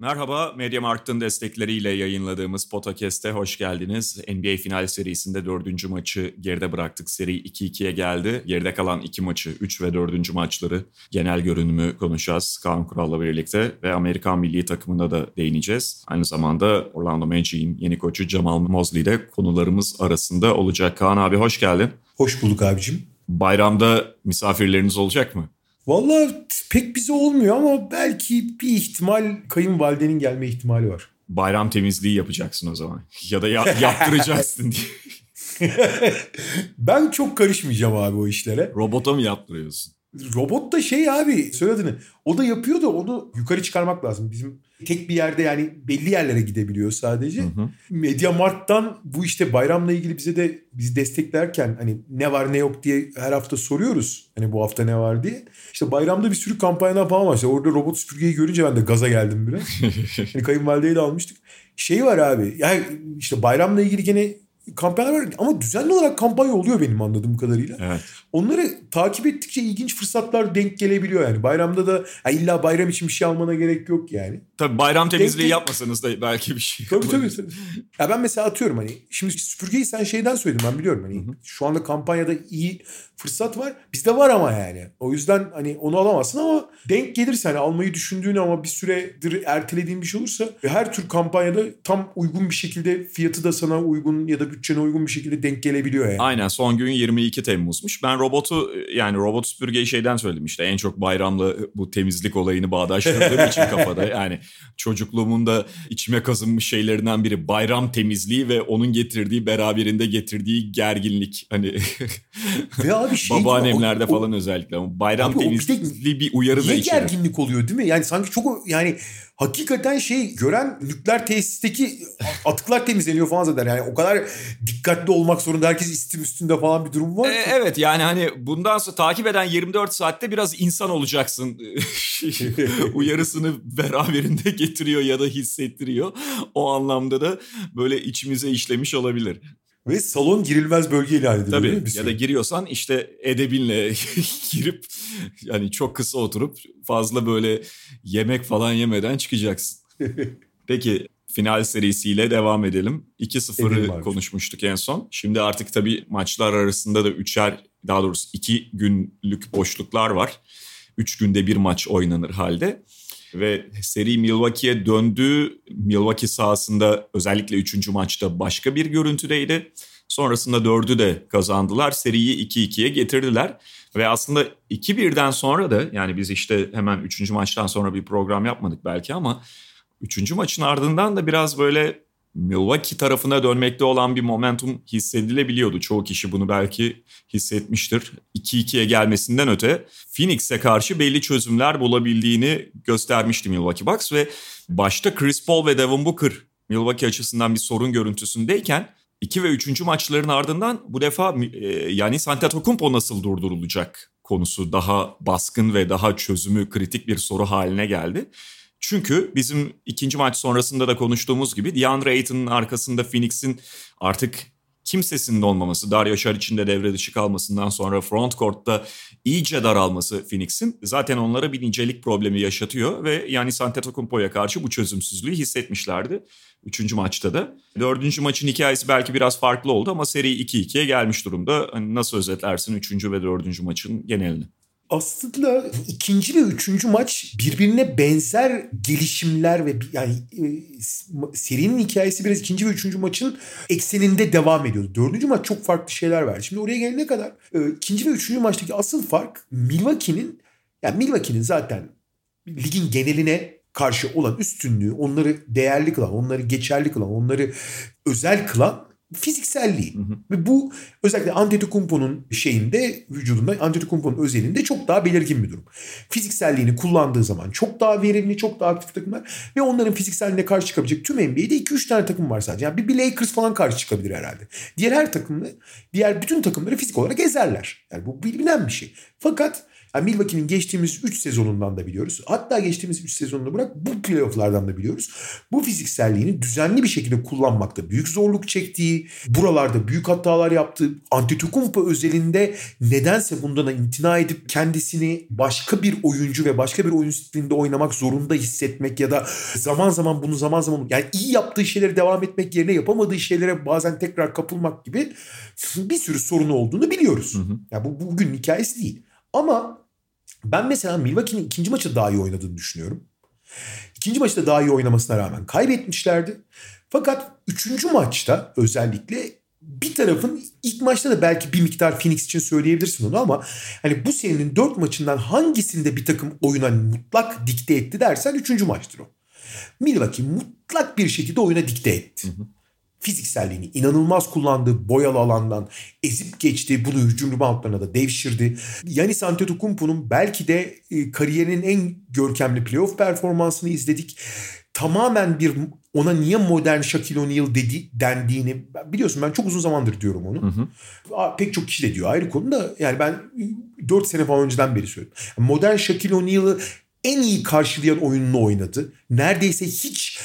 Merhaba, Mediamarkt'ın destekleriyle yayınladığımız Podcast'e hoş geldiniz. NBA final serisinde dördüncü maçı geride bıraktık. Seri 2-2'ye geldi. Geride kalan iki maçı, 3 ve dördüncü maçları genel görünümü konuşacağız Kaan Kural'la birlikte ve Amerikan milli takımına da değineceğiz. Aynı zamanda Orlando Magic'in yeni koçu Jamal Mosley de konularımız arasında olacak. Kaan abi hoş geldin. Hoş bulduk abicim. Bayramda misafirleriniz olacak mı? Vallahi pek bize olmuyor ama belki bir ihtimal kayınvalidenin gelme ihtimali var. Bayram temizliği yapacaksın o zaman. Ya da ya- yaptıracaksın diye. ben çok karışmayacağım abi o işlere. Robota mı yaptırıyorsun? Robot da şey abi söylediğini. O da yapıyor da onu yukarı çıkarmak lazım. Bizim tek bir yerde yani belli yerlere gidebiliyor sadece. Hı hı. Mediamarkt'tan bu işte bayramla ilgili bize de bizi desteklerken hani ne var ne yok diye her hafta soruyoruz. Hani bu hafta ne var diye. İşte bayramda bir sürü kampanyalar falan var. İşte orada robot süpürgeyi görünce ben de gaza geldim biraz. hani kayınvalideyi de almıştık. Şey var abi yani işte bayramla ilgili gene kampanyalar var ama düzenli olarak kampanya oluyor benim anladığım kadarıyla. Evet. Onları takip ettikçe ilginç fırsatlar denk gelebiliyor yani. Bayramda da ya illa bayram için bir şey almana gerek yok yani. Tabii bayram temizliği Denk- yapmasanız da belki bir şey Tabii tabii. yapılabilir. Ya ben mesela atıyorum hani şimdi süpürgeyi sen şeyden söyledin ben biliyorum hani şu anda kampanyada iyi fırsat var. Bizde var ama yani. O yüzden hani onu alamazsın ama denk gelirse hani almayı düşündüğün ama bir süredir ertelediğin bir şey olursa her tür kampanyada tam uygun bir şekilde fiyatı da sana uygun ya da bütçene uygun bir şekilde denk gelebiliyor yani. Aynen son gün 22 Temmuz'muş. Ben robotu yani robot süpürgeyi şeyden söyledim işte en çok bayramla bu temizlik olayını bağdaştırdığım için kafada. Yani çocukluğumun da içime kazınmış şeylerinden biri bayram temizliği ve onun getirdiği beraberinde getirdiği gerginlik. Hani Ve abi şey babaannemlerde o- o- falan özellikle bayram Abi o bir temizliği bir uyarı da içerir. gerginlik oluyor değil mi? Yani sanki çok yani hakikaten şey gören nükleer tesisteki atıklar temizleniyor falan zaten. Yani o kadar dikkatli olmak zorunda herkes istim üstünde falan bir durum var. E, ki. evet yani hani bundan sonra takip eden 24 saatte biraz insan olacaksın uyarısını beraberinde getiriyor ya da hissettiriyor. O anlamda da böyle içimize işlemiş olabilir. Ve salon girilmez bölge ilan ediliyor değil mi? Tabii ya da giriyorsan işte edebinle girip yani çok kısa oturup fazla böyle yemek falan yemeden çıkacaksın. Peki final serisiyle devam edelim. Edelim 2-0'ı abi. konuşmuştuk en son. Şimdi artık tabii maçlar arasında da üçer daha doğrusu iki günlük boşluklar var. Üç günde bir maç oynanır halde. Ve seri Milwaukee'ye döndü. Milwaukee sahasında özellikle üçüncü maçta başka bir görüntüdeydi. Sonrasında dördü de kazandılar. Seriyi 2-2'ye getirdiler. Ve aslında 2-1'den sonra da yani biz işte hemen üçüncü maçtan sonra bir program yapmadık belki ama üçüncü maçın ardından da biraz böyle Milwaukee tarafına dönmekte olan bir momentum hissedilebiliyordu. Çoğu kişi bunu belki hissetmiştir. 2-2'ye gelmesinden öte Phoenix'e karşı belli çözümler bulabildiğini göstermişti Milwaukee Bucks ve başta Chris Paul ve Devin Booker Milwaukee açısından bir sorun görüntüsündeyken 2 ve 3. maçların ardından bu defa e, yani Antetokounmpo nasıl durdurulacak konusu daha baskın ve daha çözümü kritik bir soru haline geldi. Çünkü bizim ikinci maç sonrasında da konuştuğumuz gibi DeAndre Ayton'un arkasında Phoenix'in artık kimsesinin olmaması, Dario Saric'in de devre dışı kalmasından sonra front court'ta iyice daralması Phoenix'in zaten onlara bir nicelik problemi yaşatıyor ve yani Antetokounmpo'ya karşı bu çözümsüzlüğü hissetmişlerdi. Üçüncü maçta da. Dördüncü maçın hikayesi belki biraz farklı oldu ama seri 2-2'ye gelmiş durumda. Hani nasıl özetlersin üçüncü ve dördüncü maçın genelini? Aslında ikinci ve üçüncü maç birbirine benzer gelişimler ve yani e, serinin hikayesi biraz ikinci ve üçüncü maçın ekseninde devam ediyordu. Dördüncü maç çok farklı şeyler verdi. Şimdi oraya gelene kadar e, ikinci ve üçüncü maçtaki asıl fark Milwaukee'nin yani Milwaukee'nin zaten ligin geneline karşı olan üstünlüğü, onları değerli kılan, onları geçerli kılan, onları özel kılan Fizikselliği. Ve bu özellikle Antetokounmpo'nun şeyinde vücudunda Antetokounmpo'nun özelinde çok daha belirgin bir durum. Fizikselliğini kullandığı zaman çok daha verimli, çok daha aktif takımlar ve onların fizikselliğine karşı çıkabilecek tüm NBA'de 2-3 tane takım var sadece. Yani bir, bir Lakers falan karşı çıkabilir herhalde. Diğer her takımı, diğer bütün takımları fizik olarak ezerler. Yani bu bilinen bir şey. Fakat yani Milwaukee'nin geçtiğimiz 3 sezonundan da biliyoruz. Hatta geçtiğimiz 3 sezonunu bırak bu playofflardan da biliyoruz. Bu fizikselliğini düzenli bir şekilde kullanmakta büyük zorluk çektiği, buralarda büyük hatalar yaptığı, Antetokounmpo özelinde nedense bundan imtina edip kendisini başka bir oyuncu ve başka bir oyun stilinde oynamak zorunda hissetmek ya da zaman zaman bunu zaman zaman yani iyi yaptığı şeyleri devam etmek yerine yapamadığı şeylere bazen tekrar kapılmak gibi bir sürü sorunu olduğunu biliyoruz. Hı hı. Yani bu bugün hikayesi değil. Ama ben mesela Milwaukee'nin ikinci maçı daha iyi oynadığını düşünüyorum. İkinci maçta daha iyi oynamasına rağmen kaybetmişlerdi. Fakat üçüncü maçta özellikle bir tarafın ilk maçta da belki bir miktar Phoenix için söyleyebilirsin onu ama hani bu serinin dört maçından hangisinde bir takım oyuna mutlak dikte etti dersen üçüncü maçtır o. Milwaukee mutlak bir şekilde oyuna dikte etti. Hı hı fizikselliğini inanılmaz kullandığı boyalı alandan ezip geçti. Bunu hücum reboundlarına da devşirdi. Yanis Antetokounmpo'nun belki de e, kariyerinin en görkemli playoff performansını izledik. Tamamen bir ona niye modern Shaquille O'Neal dedi, dendiğini biliyorsun ben çok uzun zamandır diyorum onu. Hı hı. Pek çok kişi de diyor ayrı konu da yani ben 4 sene falan önceden beri söylüyorum. Modern Shaquille O'Neal'ı en iyi karşılayan oyununu oynadı. Neredeyse hiç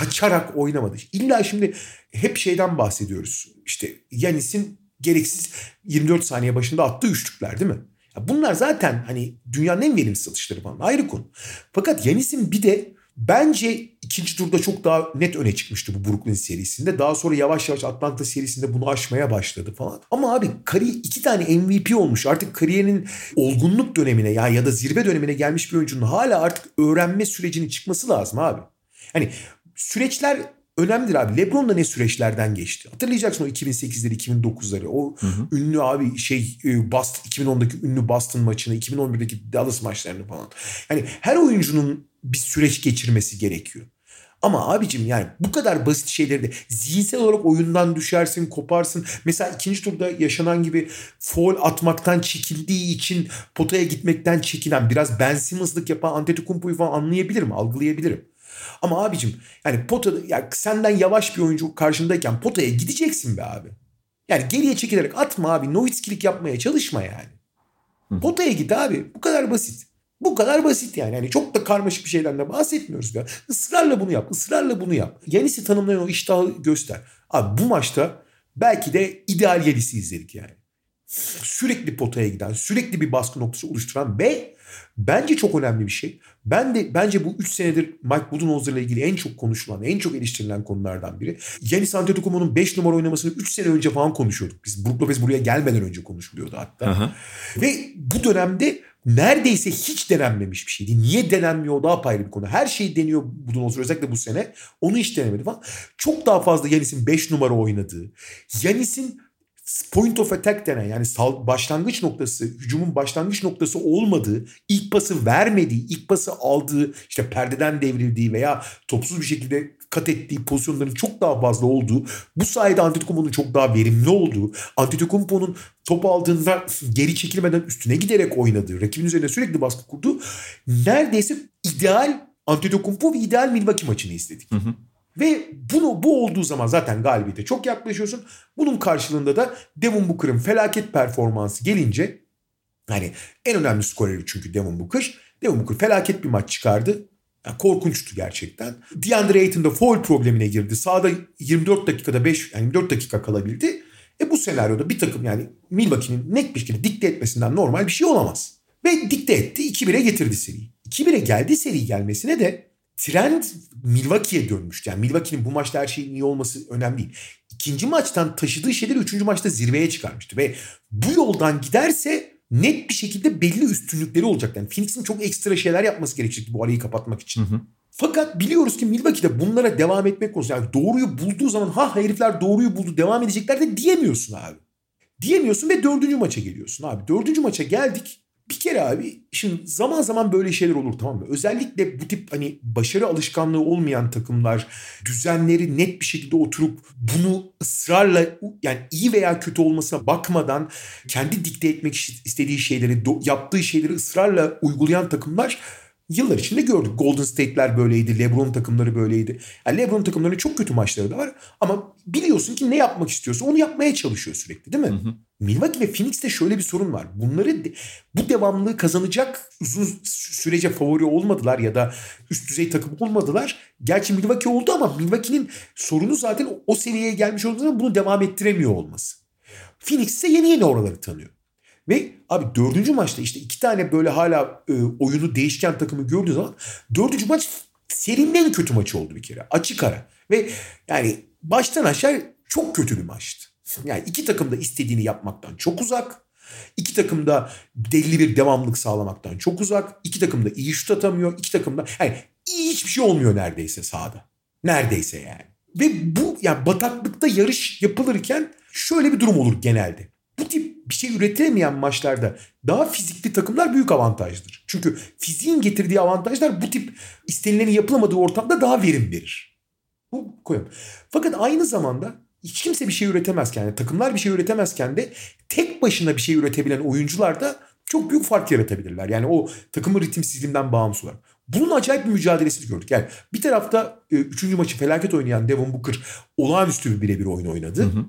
kaçarak oynamadı. İlla şimdi hep şeyden bahsediyoruz. İşte Yanis'in gereksiz 24 saniye başında attığı üçlükler değil mi? Ya bunlar zaten hani dünyanın en verimsiz atışları falan ayrı konu. Fakat Yanis'in bir de bence ikinci turda çok daha net öne çıkmıştı bu Brooklyn serisinde. Daha sonra yavaş yavaş Atlanta serisinde bunu aşmaya başladı falan. Ama abi kari iki tane MVP olmuş. Artık kariyerinin olgunluk dönemine ya ya da zirve dönemine gelmiş bir oyuncunun hala artık öğrenme sürecinin çıkması lazım abi. Hani süreçler önemlidir abi. LeBron da ne süreçlerden geçti. Hatırlayacaksın o 2008'leri, 2009'ları. O hı hı. ünlü abi şey e, Boston 2010'daki ünlü Boston maçını, 2011'deki Dallas maçlarını falan. Yani her oyuncunun bir süreç geçirmesi gerekiyor. Ama abicim yani bu kadar basit şeyleri de zihinsel olarak oyundan düşersin, koparsın. Mesela ikinci turda yaşanan gibi foul atmaktan çekildiği için potaya gitmekten çekilen biraz Ben Simmons'lık yapan Antetokounmpo'yu falan anlayabilirim, algılayabilirim. Ama abicim yani pota ya senden yavaş bir oyuncu karşındayken potaya gideceksin be abi. Yani geriye çekilerek atma abi. Nowitzkilik yapmaya çalışma yani. Potaya git abi. Bu kadar basit. Bu kadar basit yani. yani çok da karmaşık bir şeyden de bahsetmiyoruz ya. Israrla bunu yap. ısrarla bunu yap. Yanis'i tanımlayan o iştahı göster. Abi bu maçta belki de ideal Yanis'i izledik yani. Sürekli potaya giden, sürekli bir baskı noktası oluşturan ve Bence çok önemli bir şey. Ben de bence bu 3 senedir Mike Budenholzer ile ilgili en çok konuşulan, en çok eleştirilen konulardan biri. Yanis Antetokounmpo'nun 5 numara oynamasını 3 sene önce falan konuşuyorduk. Biz Brook Lopez buraya gelmeden önce konuşuluyordu hatta. Aha. Ve bu dönemde neredeyse hiç denenmemiş bir şeydi. Niye denenmiyor o daha apayrı bir konu. Her şey deniyor Budenholzer özellikle bu sene. Onu hiç denemedi falan. Çok daha fazla Yanis'in 5 numara oynadığı, Yanis'in point of attack denen yani başlangıç noktası, hücumun başlangıç noktası olmadığı, ilk pası vermediği, ilk pası aldığı, işte perdeden devrildiği veya topsuz bir şekilde kat ettiği pozisyonların çok daha fazla olduğu, bu sayede Antetokounmpo'nun çok daha verimli olduğu, Antetokounmpo'nun top aldığında geri çekilmeden üstüne giderek oynadığı, rakibin üzerine sürekli baskı kurduğu neredeyse ideal Antetokounmpo ve ideal Milwaukee maçını izledik. Hı hı. Ve bunu bu olduğu zaman zaten galibiyete çok yaklaşıyorsun. Bunun karşılığında da Devon Booker'ın felaket performansı gelince hani en önemli skoreri çünkü Devon Booker. Devon Booker felaket bir maç çıkardı. Yani korkunçtu gerçekten. DeAndre Ayton da foul problemine girdi. Sağda 24 dakikada 5 yani 24 dakika kalabildi. E bu senaryoda bir takım yani Milwaukee'nin net bir şekilde dikte etmesinden normal bir şey olamaz. Ve dikte etti. 2-1'e getirdi seriyi. 2-1'e geldi seri gelmesine de trend Milwaukee'ye dönmüştü. Yani Milwaukee'nin bu maçta her şeyin iyi olması önemli değil. İkinci maçtan taşıdığı şeyleri üçüncü maçta zirveye çıkarmıştı. Ve bu yoldan giderse net bir şekilde belli üstünlükleri olacak. Yani Phoenix'in çok ekstra şeyler yapması gerekecekti bu arayı kapatmak için. Hı hı. Fakat biliyoruz ki Milwaukee'de bunlara devam etmek konusunda yani doğruyu bulduğu zaman ha herifler doğruyu buldu devam edecekler de diyemiyorsun abi. Diyemiyorsun ve dördüncü maça geliyorsun abi. Dördüncü maça geldik. Bir kere abi şimdi zaman zaman böyle şeyler olur tamam mı? Özellikle bu tip hani başarı alışkanlığı olmayan takımlar düzenleri net bir şekilde oturup bunu ısrarla yani iyi veya kötü olmasına bakmadan kendi dikte etmek istediği şeyleri yaptığı şeyleri ısrarla uygulayan takımlar yıllar içinde gördük. Golden State'ler böyleydi. LeBron takımları böyleydi. Yani LeBron takımlarının çok kötü maçları da var. Ama biliyorsun ki ne yapmak istiyorsa onu yapmaya çalışıyor sürekli değil mi? Hı hı. Milwaukee ve Phoenix'te şöyle bir sorun var. Bunları bu devamlılığı kazanacak uzun sürece favori olmadılar ya da üst düzey takım olmadılar. Gerçi Milwaukee oldu ama Milwaukee'nin sorunu zaten o seviyeye gelmiş olduğu zaman bunu devam ettiremiyor olması. Phoenix ise yeni yeni oraları tanıyor. Ve abi dördüncü maçta işte iki tane böyle hala e, oyunu değişken takımı gördüğü zaman dördüncü maç serinin en kötü maçı oldu bir kere. Açık ara. Ve yani baştan aşağı çok kötü bir maçtı. Yani iki takım da istediğini yapmaktan çok uzak. İki takım da deli bir devamlık sağlamaktan çok uzak. İki takım da iyi şut atamıyor. İki takım da yani iyi hiçbir şey olmuyor neredeyse sahada. Neredeyse yani. Ve bu yani bataklıkta yarış yapılırken şöyle bir durum olur genelde. Bu tip bir şey üretemeyen maçlarda daha fizikli takımlar büyük avantajdır. Çünkü fiziğin getirdiği avantajlar bu tip istenilenin yapılamadığı ortamda daha verim verir. Bu koyalım. Fakat aynı zamanda hiç kimse bir şey üretemezken, yani takımlar bir şey üretemezken de tek başına bir şey üretebilen oyuncular da çok büyük fark yaratabilirler. Yani o takımın ritimsizliğinden bağımsız olarak. Bunun acayip bir mücadelesini gördük. Yani bir tarafta e, üçüncü maçı felaket oynayan Devon Booker olağanüstü bir birebir oyun oynadı. Hı hı.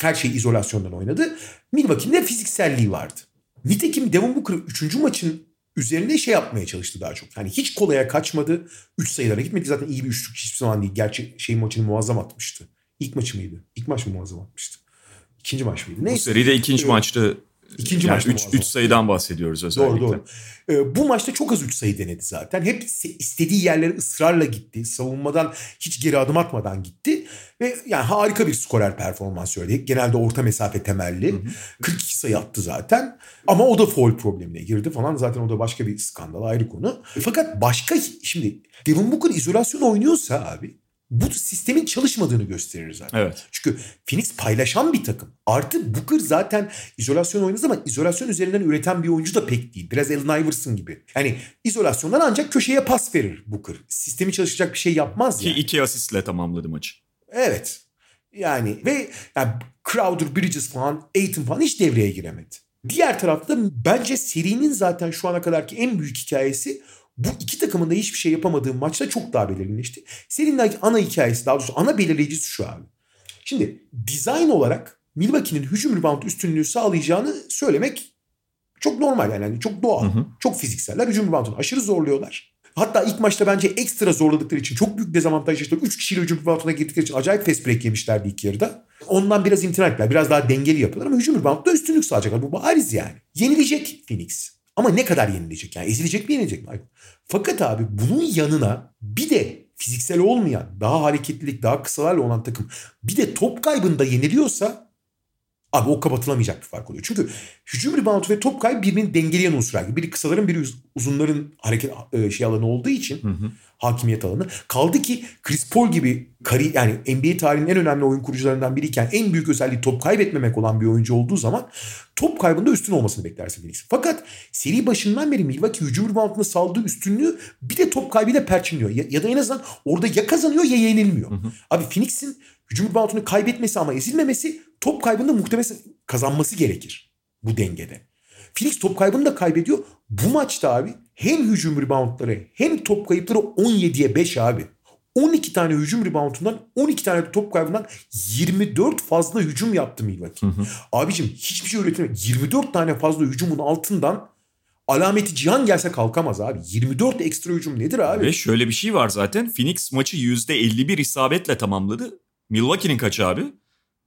Her şey izolasyondan oynadı. Milwaukee'nin de fizikselliği vardı. Nitekim Devon Booker 3. maçın üzerine şey yapmaya çalıştı daha çok. Yani hiç kolaya kaçmadı. 3 sayılara gitmedi. Zaten iyi bir üçlük hiçbir zaman değil. Gerçi şey maçını muazzam atmıştı. İlk maçı mıydı? İlk maç mı muazzam atmıştı? İkinci maç mıydı? Neyse. Bu seride ikinci ee, maçtı İkinci yani maçta 3 sayıdan bahsediyoruz özellikle. Doğru doğru. Ee, bu maçta çok az 3 sayı denedi zaten. Hep istediği yerlere ısrarla gitti. Savunmadan hiç geri adım atmadan gitti. Ve yani harika bir skorer performans öyle. Genelde orta mesafe temelli. Hı hı. 42 sayı attı zaten. Ama o da foul problemine girdi falan. Zaten o da başka bir skandal ayrı konu. Fakat başka şimdi Devin Booker izolasyon oynuyorsa abi bu sistemin çalışmadığını gösterir zaten. Evet. Çünkü Phoenix paylaşan bir takım. Artı Booker zaten izolasyon oynadığı zaman izolasyon üzerinden üreten bir oyuncu da pek değil. Biraz Allen Iverson gibi. Yani izolasyondan ancak köşeye pas verir Booker. Sistemi çalışacak bir şey yapmaz Ki yani. iki asistle tamamladı maçı. Evet. Yani ve yani Crowder, Bridges falan, Aiton falan hiç devreye giremedi. Diğer tarafta bence serinin zaten şu ana kadarki en büyük hikayesi bu iki takımın da hiçbir şey yapamadığı maçta çok daha belirginleşti. Serinin ana hikayesi daha doğrusu ana belirleyicisi şu abi. Şimdi dizayn olarak Milwaukee'nin hücum rebound üstünlüğü sağlayacağını söylemek çok normal yani, yani çok doğal. Hı hı. Çok fizikseller. Hücum reboundunu aşırı zorluyorlar. Hatta ilk maçta bence ekstra zorladıkları için çok büyük dezavantaj yaşadılar. 3 kişiyle hücum rebounduna girdikleri için acayip fast break yemişlerdi ilk yarıda. Ondan biraz imtina ettiler. Biraz daha dengeli yapıyorlar ama hücum reboundda üstünlük sağlayacaklar. Bu bariz yani. Yenilecek Phoenix. Ama ne kadar yenilecek yani ezilecek mi yenilecek mi? Fakat abi bunun yanına bir de fiziksel olmayan daha hareketlilik daha kısalarla olan takım bir de top kaybında yeniliyorsa abi o kapatılamayacak bir fark oluyor. Çünkü hücum rebound ve top kaybı birbirini dengeleyen unsurlar gibi. Biri kısaların biri uzunların hareket e, şey alanı olduğu için hı hı hakimiyet alanı. Kaldı ki Chris Paul gibi kari, yani NBA tarihinin en önemli oyun kurucularından biriyken en büyük özelliği top kaybetmemek olan bir oyuncu olduğu zaman top kaybında üstün olmasını beklersin Phoenix. Fakat seri başından beri Milwaukee hücum reboundına saldığı üstünlüğü bir de top kaybıyla perçinliyor. Ya, ya da en azından orada ya kazanıyor ya yenilmiyor. Hı hı. Abi Phoenix'in hücum reboundunu kaybetmesi ama ezilmemesi top kaybında muhtemelen kazanması gerekir bu dengede. Phoenix top kaybını da kaybediyor. Bu maçta abi hem hücum reboundları hem top kayıpları 17'ye 5 abi. 12 tane hücum reboundundan 12 tane de top kaybından 24 fazla hücum yaptı Milwaukee. Hı hı. Abicim hiçbir şey üretemedi. 24 tane fazla hücumun altından alameti cihan gelse kalkamaz abi. 24 ekstra hücum nedir abi? Ve şöyle bir şey var zaten. Phoenix maçı %51 isabetle tamamladı. Milwaukee'nin kaçı abi?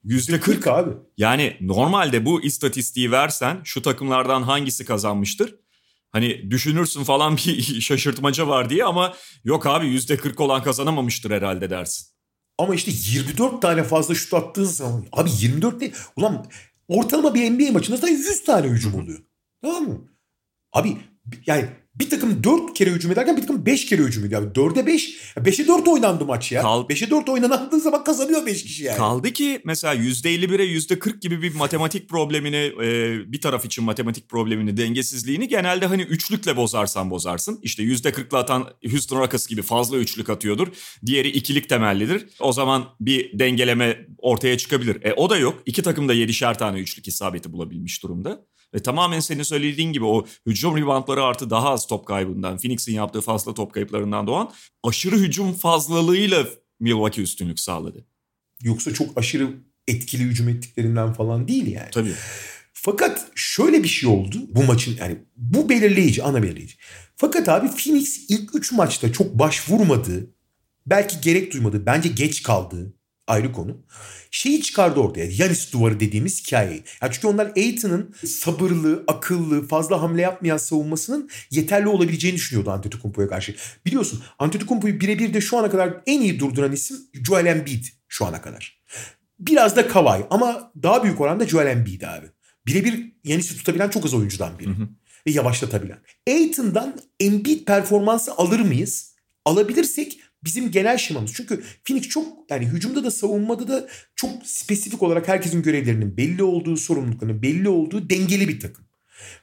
Yüzde 40 abi. Yani normalde bu istatistiği versen şu takımlardan hangisi kazanmıştır? Hani düşünürsün falan bir şaşırtmaca var diye ama yok abi yüzde 40 olan kazanamamıştır herhalde dersin. Ama işte 24 tane fazla şut attığın zaman abi 24 değil. Ulan ortalama bir NBA maçında da 100 tane hücum oluyor. Tamam mı? Abi yani bir takım 4 kere hücum ederken bir takım 5 kere hücum ediyor. 4'e 5. 5'e 4 oynandı maç ya. Kal- 5'e 4 oynandığı zaman kazanıyor 5 kişi yani. Kaldı ki mesela %51'e %40 gibi bir matematik problemini e, bir taraf için matematik problemini dengesizliğini genelde hani üçlükle bozarsan bozarsın. İşte %40'la atan Houston Rockets gibi fazla üçlük atıyordur. Diğeri ikilik temellidir. O zaman bir dengeleme ortaya çıkabilir. E o da yok. İki takım da 7'şer tane üçlük isabeti bulabilmiş durumda. Ve tamamen senin söylediğin gibi o hücum reboundları artı daha az top kaybından, Phoenix'in yaptığı fazla top kayıplarından doğan aşırı hücum fazlalığıyla Milwaukee üstünlük sağladı. Yoksa çok aşırı etkili hücum ettiklerinden falan değil yani. Tabii. Fakat şöyle bir şey oldu bu maçın yani bu belirleyici ana belirleyici. Fakat abi Phoenix ilk 3 maçta çok başvurmadı. Belki gerek duymadı. Bence geç kaldı. Ayrı konu. Şeyi çıkardı ortaya. Yanis duvarı dediğimiz hikayeyi. Yani çünkü onlar Aiton'un sabırlı, akıllı, fazla hamle yapmayan savunmasının yeterli olabileceğini düşünüyordu Antetokounmpo'ya karşı. Biliyorsun Antetokounmpo'yu birebir de şu ana kadar en iyi durduran isim Joel Embiid şu ana kadar. Biraz da Kawhi ama daha büyük oranda Joel Embiid abi. Birebir Yanis'i tutabilen çok az oyuncudan biri. Ve yavaşlatabilen. Aiton'dan Embiid performansı alır mıyız? Alabilirsek bizim genel şemamız. Çünkü Phoenix çok yani hücumda da savunmada da çok spesifik olarak herkesin görevlerinin belli olduğu, sorumluluklarının belli olduğu dengeli bir takım.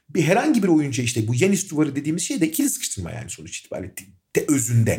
Bir herhangi bir oyuncu işte bu Yanis duvarı dediğimiz şey de ikili sıkıştırma yani sonuç itibariyle de özünde.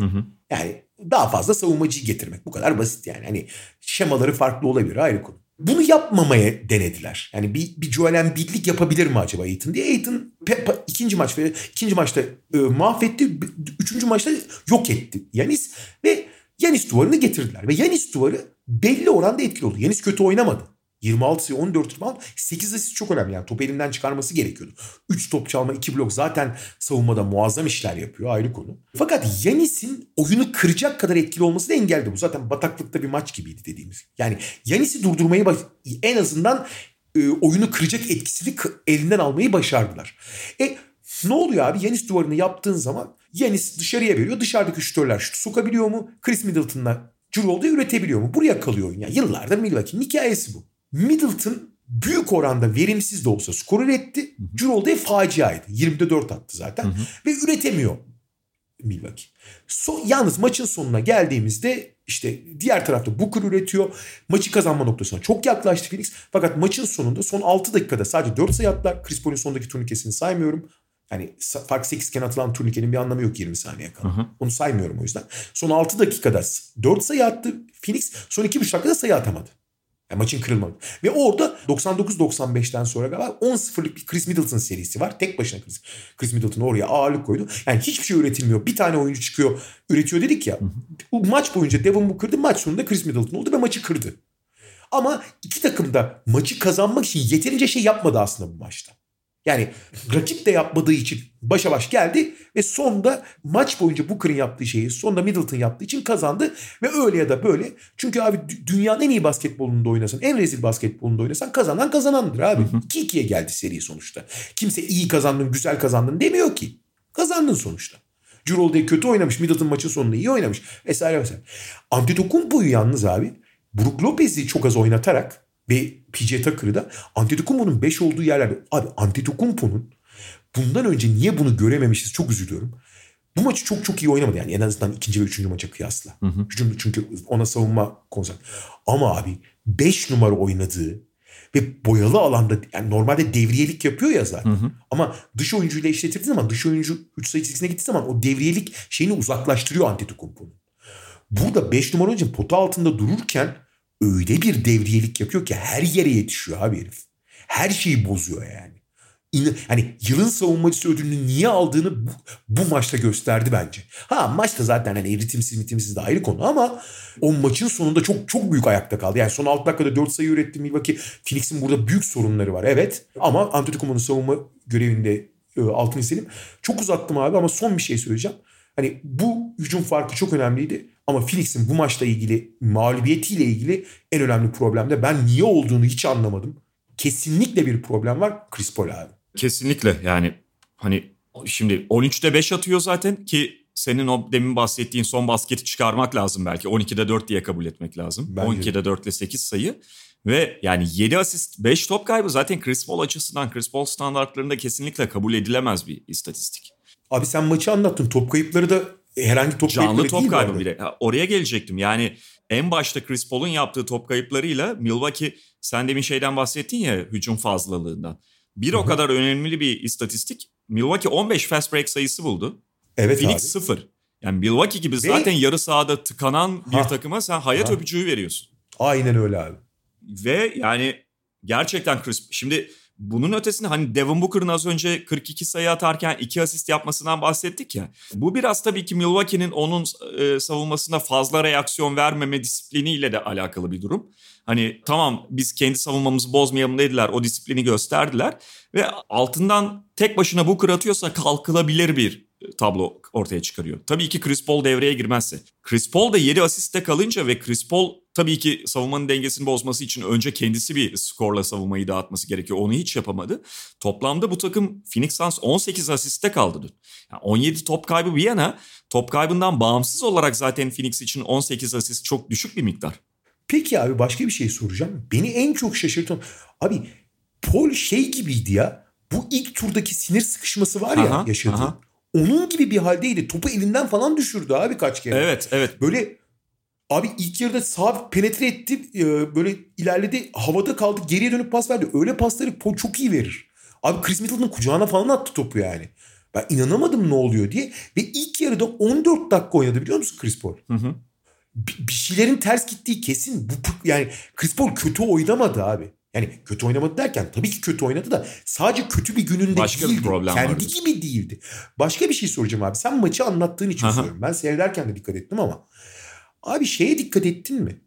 Yani daha fazla savunmacıyı getirmek. Bu kadar basit yani. Hani şemaları farklı olabilir ayrı konu. Bunu yapmamaya denediler. Yani bir, bir Joel Embiid'lik yapabilir mi acaba Aiton diye. Aiton pe- pe- ikinci maç ve ikinci maçta e, mahvetti. Üçüncü maçta yok etti Yanis ve Yanis duvarını getirdiler. Ve Yanis duvarı belli oranda etkili oldu. Yanis kötü oynamadı. 26 sayı 14 rebound 8 asist çok önemli yani topu elinden çıkarması gerekiyordu. 3 top çalma 2 blok zaten savunmada muazzam işler yapıyor ayrı konu. Fakat Yanis'in oyunu kıracak kadar etkili olması da engelledi bu. Zaten bataklıkta bir maç gibiydi dediğimiz. Yani Yanis'i durdurmayı baş- en azından e, oyunu kıracak etkisini elinden almayı başardılar. E ne oluyor abi? Yanis duvarını yaptığın zaman Yanis dışarıya veriyor. Dışarıdaki şütörler şut sokabiliyor mu? Chris Middleton'la Holiday üretebiliyor mu? Buraya kalıyor oyun. Yani yıllardır Milwaukee'nin hikayesi bu. Middleton büyük oranda verimsiz de olsa skor üretti. Holiday faciaydı. 20'de 4 attı zaten. Ve üretemiyor Milwaukee. So, yalnız maçın sonuna geldiğimizde işte diğer tarafta Booker üretiyor. Maçı kazanma noktasına çok yaklaştı Phoenix. Fakat maçın sonunda son 6 dakikada sadece 4 sayı attılar. Chris Paul'un sondaki turnikesini saymıyorum. Yani fark 8 iken atılan turnikenin bir anlamı yok 20 saniye kala. Onu saymıyorum o yüzden. Son 6 dakikada 4 sayı attı Phoenix. Son 2,5 dakikada sayı atamadı. Yani maçın kırılmadı. Ve orada 99-95'ten sonra galiba 10-0'lık bir Chris Middleton serisi var. Tek başına Chris, Chris Middleton oraya ağırlık koydu. Yani hiçbir şey üretilmiyor. Bir tane oyuncu çıkıyor üretiyor dedik ya. Bu maç boyunca Devin Booker'dı. Maç sonunda Chris Middleton oldu ve maçı kırdı. Ama iki takım da maçı kazanmak için yeterince şey yapmadı aslında bu maçta. Yani rakip de yapmadığı için başa baş geldi ve sonda maç boyunca Booker'ın yaptığı şeyi sonda Middleton yaptığı için kazandı ve öyle ya da böyle. Çünkü abi dü- dünyanın en iyi basketbolunda oynasan, en rezil basketbolunda oynasan kazanan kazanandır abi. 2-2'ye geldi seri sonuçta. Kimse iyi kazandın, güzel kazandın demiyor ki. Kazandın sonuçta. Holiday kötü oynamış, Middleton maçın sonunda iyi oynamış vesaire vesaire. Antetokounmpo'yu yalnız abi Brook Lopez'i çok az oynatarak ve PJ Tucker'ı Antetokounmpo'nun 5 olduğu yerlerde abi Antetokounmpo'nun bundan önce niye bunu görememişiz çok üzülüyorum. Bu maçı çok çok iyi oynamadı yani en azından ikinci ve üçüncü maça kıyasla. Hücum çünkü ona savunma konser. Ama abi 5 numara oynadığı ve boyalı alanda yani normalde devriyelik yapıyor ya zaten. Ama dış oyuncuyla eşletirdiği zaman dış oyuncu 3 sayı çizgisine gittiği zaman o devriyelik şeyini uzaklaştırıyor Antetokounmpo'nun. Burada 5 numara oyuncu pota altında dururken öyle bir devriyelik yapıyor ki her yere yetişiyor abi herif. Her şeyi bozuyor yani. Hani yılın savunmacısı ödülünü niye aldığını bu, bu maçta gösterdi bence. Ha maçta zaten hani ritimsiz ritimsiz de ayrı konu ama o maçın sonunda çok çok büyük ayakta kaldı. Yani son 6 dakikada 4 sayı üretti Milwaukee. Phoenix'in burada büyük sorunları var evet. Ama Antetokounmpo'nun savunma görevinde e, altını istedim. Çok uzattım abi ama son bir şey söyleyeceğim. Hani bu hücum farkı çok önemliydi. Ama Phoenix'in bu maçla ilgili mağlubiyetiyle ilgili en önemli problem de ben niye olduğunu hiç anlamadım. Kesinlikle bir problem var Chris Paul abi. Kesinlikle yani hani şimdi 13'te 5 atıyor zaten ki senin o demin bahsettiğin son basketi çıkarmak lazım belki. 12'de 4 diye kabul etmek lazım. Bence de. 12'de 4 ile 8 sayı. Ve yani 7 asist 5 top kaybı zaten Chris Paul açısından Chris Paul standartlarında kesinlikle kabul edilemez bir istatistik. Abi sen maçı anlattın. Top kayıpları da herhangi top Canlı top kaybı bile. Ha, Oraya gelecektim. Yani en başta Chris Paul'un yaptığı top kayıplarıyla Milwaukee sen demin şeyden bahsettin ya hücum fazlalığından. Bir o Hı hı. kadar önemli bir istatistik. Milwaukee 15 fast break sayısı buldu. Evet Phoenix abi. 0. Yani Milwaukee gibi zaten yarı sahada tıkanan bir Ha. takıma sen hayat Ha. öpücüğü veriyorsun. Aynen öyle abi. Ve yani gerçekten Chris şimdi bunun ötesinde hani Devin Booker'ın az önce 42 sayı atarken 2 asist yapmasından bahsettik ya. Bu biraz tabii ki Milwaukee'nin onun e, savunmasında fazla reaksiyon vermeme disipliniyle de alakalı bir durum. Hani tamam biz kendi savunmamızı bozmayalım dediler. O disiplini gösterdiler. Ve altından tek başına Booker atıyorsa kalkılabilir bir tablo ortaya çıkarıyor. Tabii ki Chris Paul devreye girmezse. Chris Paul da 7 asiste kalınca ve Chris Paul tabii ki savunmanın dengesini bozması için önce kendisi bir skorla savunmayı dağıtması gerekiyor. Onu hiç yapamadı. Toplamda bu takım Phoenix Suns 18 asiste kaldı dün. Yani 17 top kaybı bir yana top kaybından bağımsız olarak zaten Phoenix için 18 asist çok düşük bir miktar. Peki abi başka bir şey soracağım. Beni en çok şaşırtan... Abi Paul şey gibiydi ya. Bu ilk turdaki sinir sıkışması var ya Aha, yaşadığı. aha. Onun gibi bir haldeydi. Topu elinden falan düşürdü abi kaç kere. Evet evet Böyle abi ilk yarıda sağ penetre etti. e, Böyle ilerledi. Havada kaldı. Geriye dönüp pas verdi. Öyle pasları çok iyi verir. Abi Chris Middleton'ın kucağına falan attı topu yani. Ben inanamadım ne oluyor diye. Ve ilk yarıda 14 dakika oynadı biliyor musun Chris Paul? Hı hı. bir şeylerin ters gittiği kesin. Bu yani Chris Paul kötü oynamadı abi. Yani kötü oynamadı derken tabii ki kötü oynadı da sadece kötü bir gününde Başka bir değildi. problem Kendi vardı. gibi değildi. Başka bir şey soracağım abi. Sen maçı anlattığın için Aha. soruyorum. Ben seyrederken de dikkat ettim ama. Abi şeye dikkat ettin mi?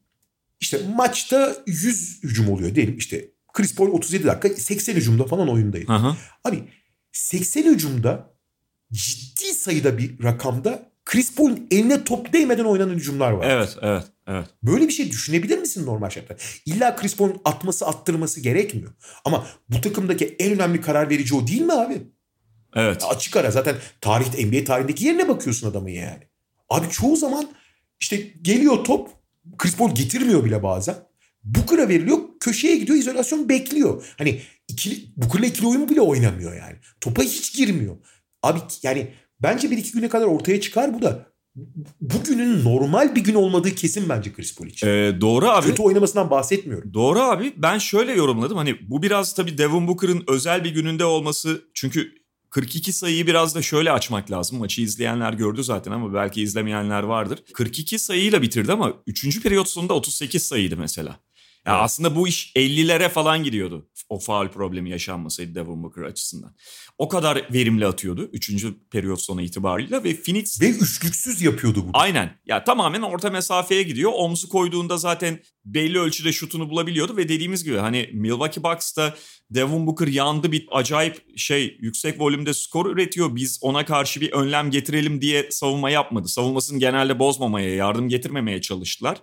İşte maçta 100 hücum oluyor diyelim. İşte Chris Paul 37 dakika 80 hücumda falan oyundaydı. Abi 80 hücumda ciddi sayıda bir rakamda Chris Paul'un eline top değmeden oynanan hücumlar var. Evet evet evet. Böyle bir şey düşünebilir misin normal şartlarda? İlla Chris Paul'un atması attırması gerekmiyor. Ama bu takımdaki en önemli karar verici o değil mi abi? Evet. Ya açık ara zaten tarih NBA tarihindeki yerine bakıyorsun adamın yani. Abi çoğu zaman işte geliyor top Chris Paul getirmiyor bile bazen. Booker'a veriliyor köşeye gidiyor izolasyon bekliyor. Hani ikili, Booker'la ikili oyun bile oynamıyor yani. Topa hiç girmiyor. Abi yani bence bir iki güne kadar ortaya çıkar bu da. Bugünün normal bir gün olmadığı kesin bence Chris Paul için. Ee, doğru abi. Kötü oynamasından bahsetmiyorum. Doğru abi. Ben şöyle yorumladım. Hani bu biraz tabii Devin Booker'ın özel bir gününde olması. Çünkü 42 sayıyı biraz da şöyle açmak lazım. Maçı izleyenler gördü zaten ama belki izlemeyenler vardır. 42 sayıyla bitirdi ama 3. periyot sonunda 38 sayıydı mesela. Ya Evet. aslında bu iş 50'lere falan gidiyordu. O faul problemi yaşanmasaydı Devin Booker açısından. O kadar verimli atıyordu 3. periyot sonu itibarıyla ve Phoenix Ve üçlüksüz yapıyordu bunu. Aynen. Ya tamamen orta mesafeye gidiyor. Omzu koyduğunda zaten belli ölçüde şutunu bulabiliyordu ve dediğimiz gibi hani Milwaukee Bucks'ta Devin Booker yandı bir acayip şey yüksek volümde skor üretiyor. Biz ona karşı bir önlem getirelim diye savunma yapmadı. Savunmasını genelde bozmamaya, yardım getirmemeye çalıştılar.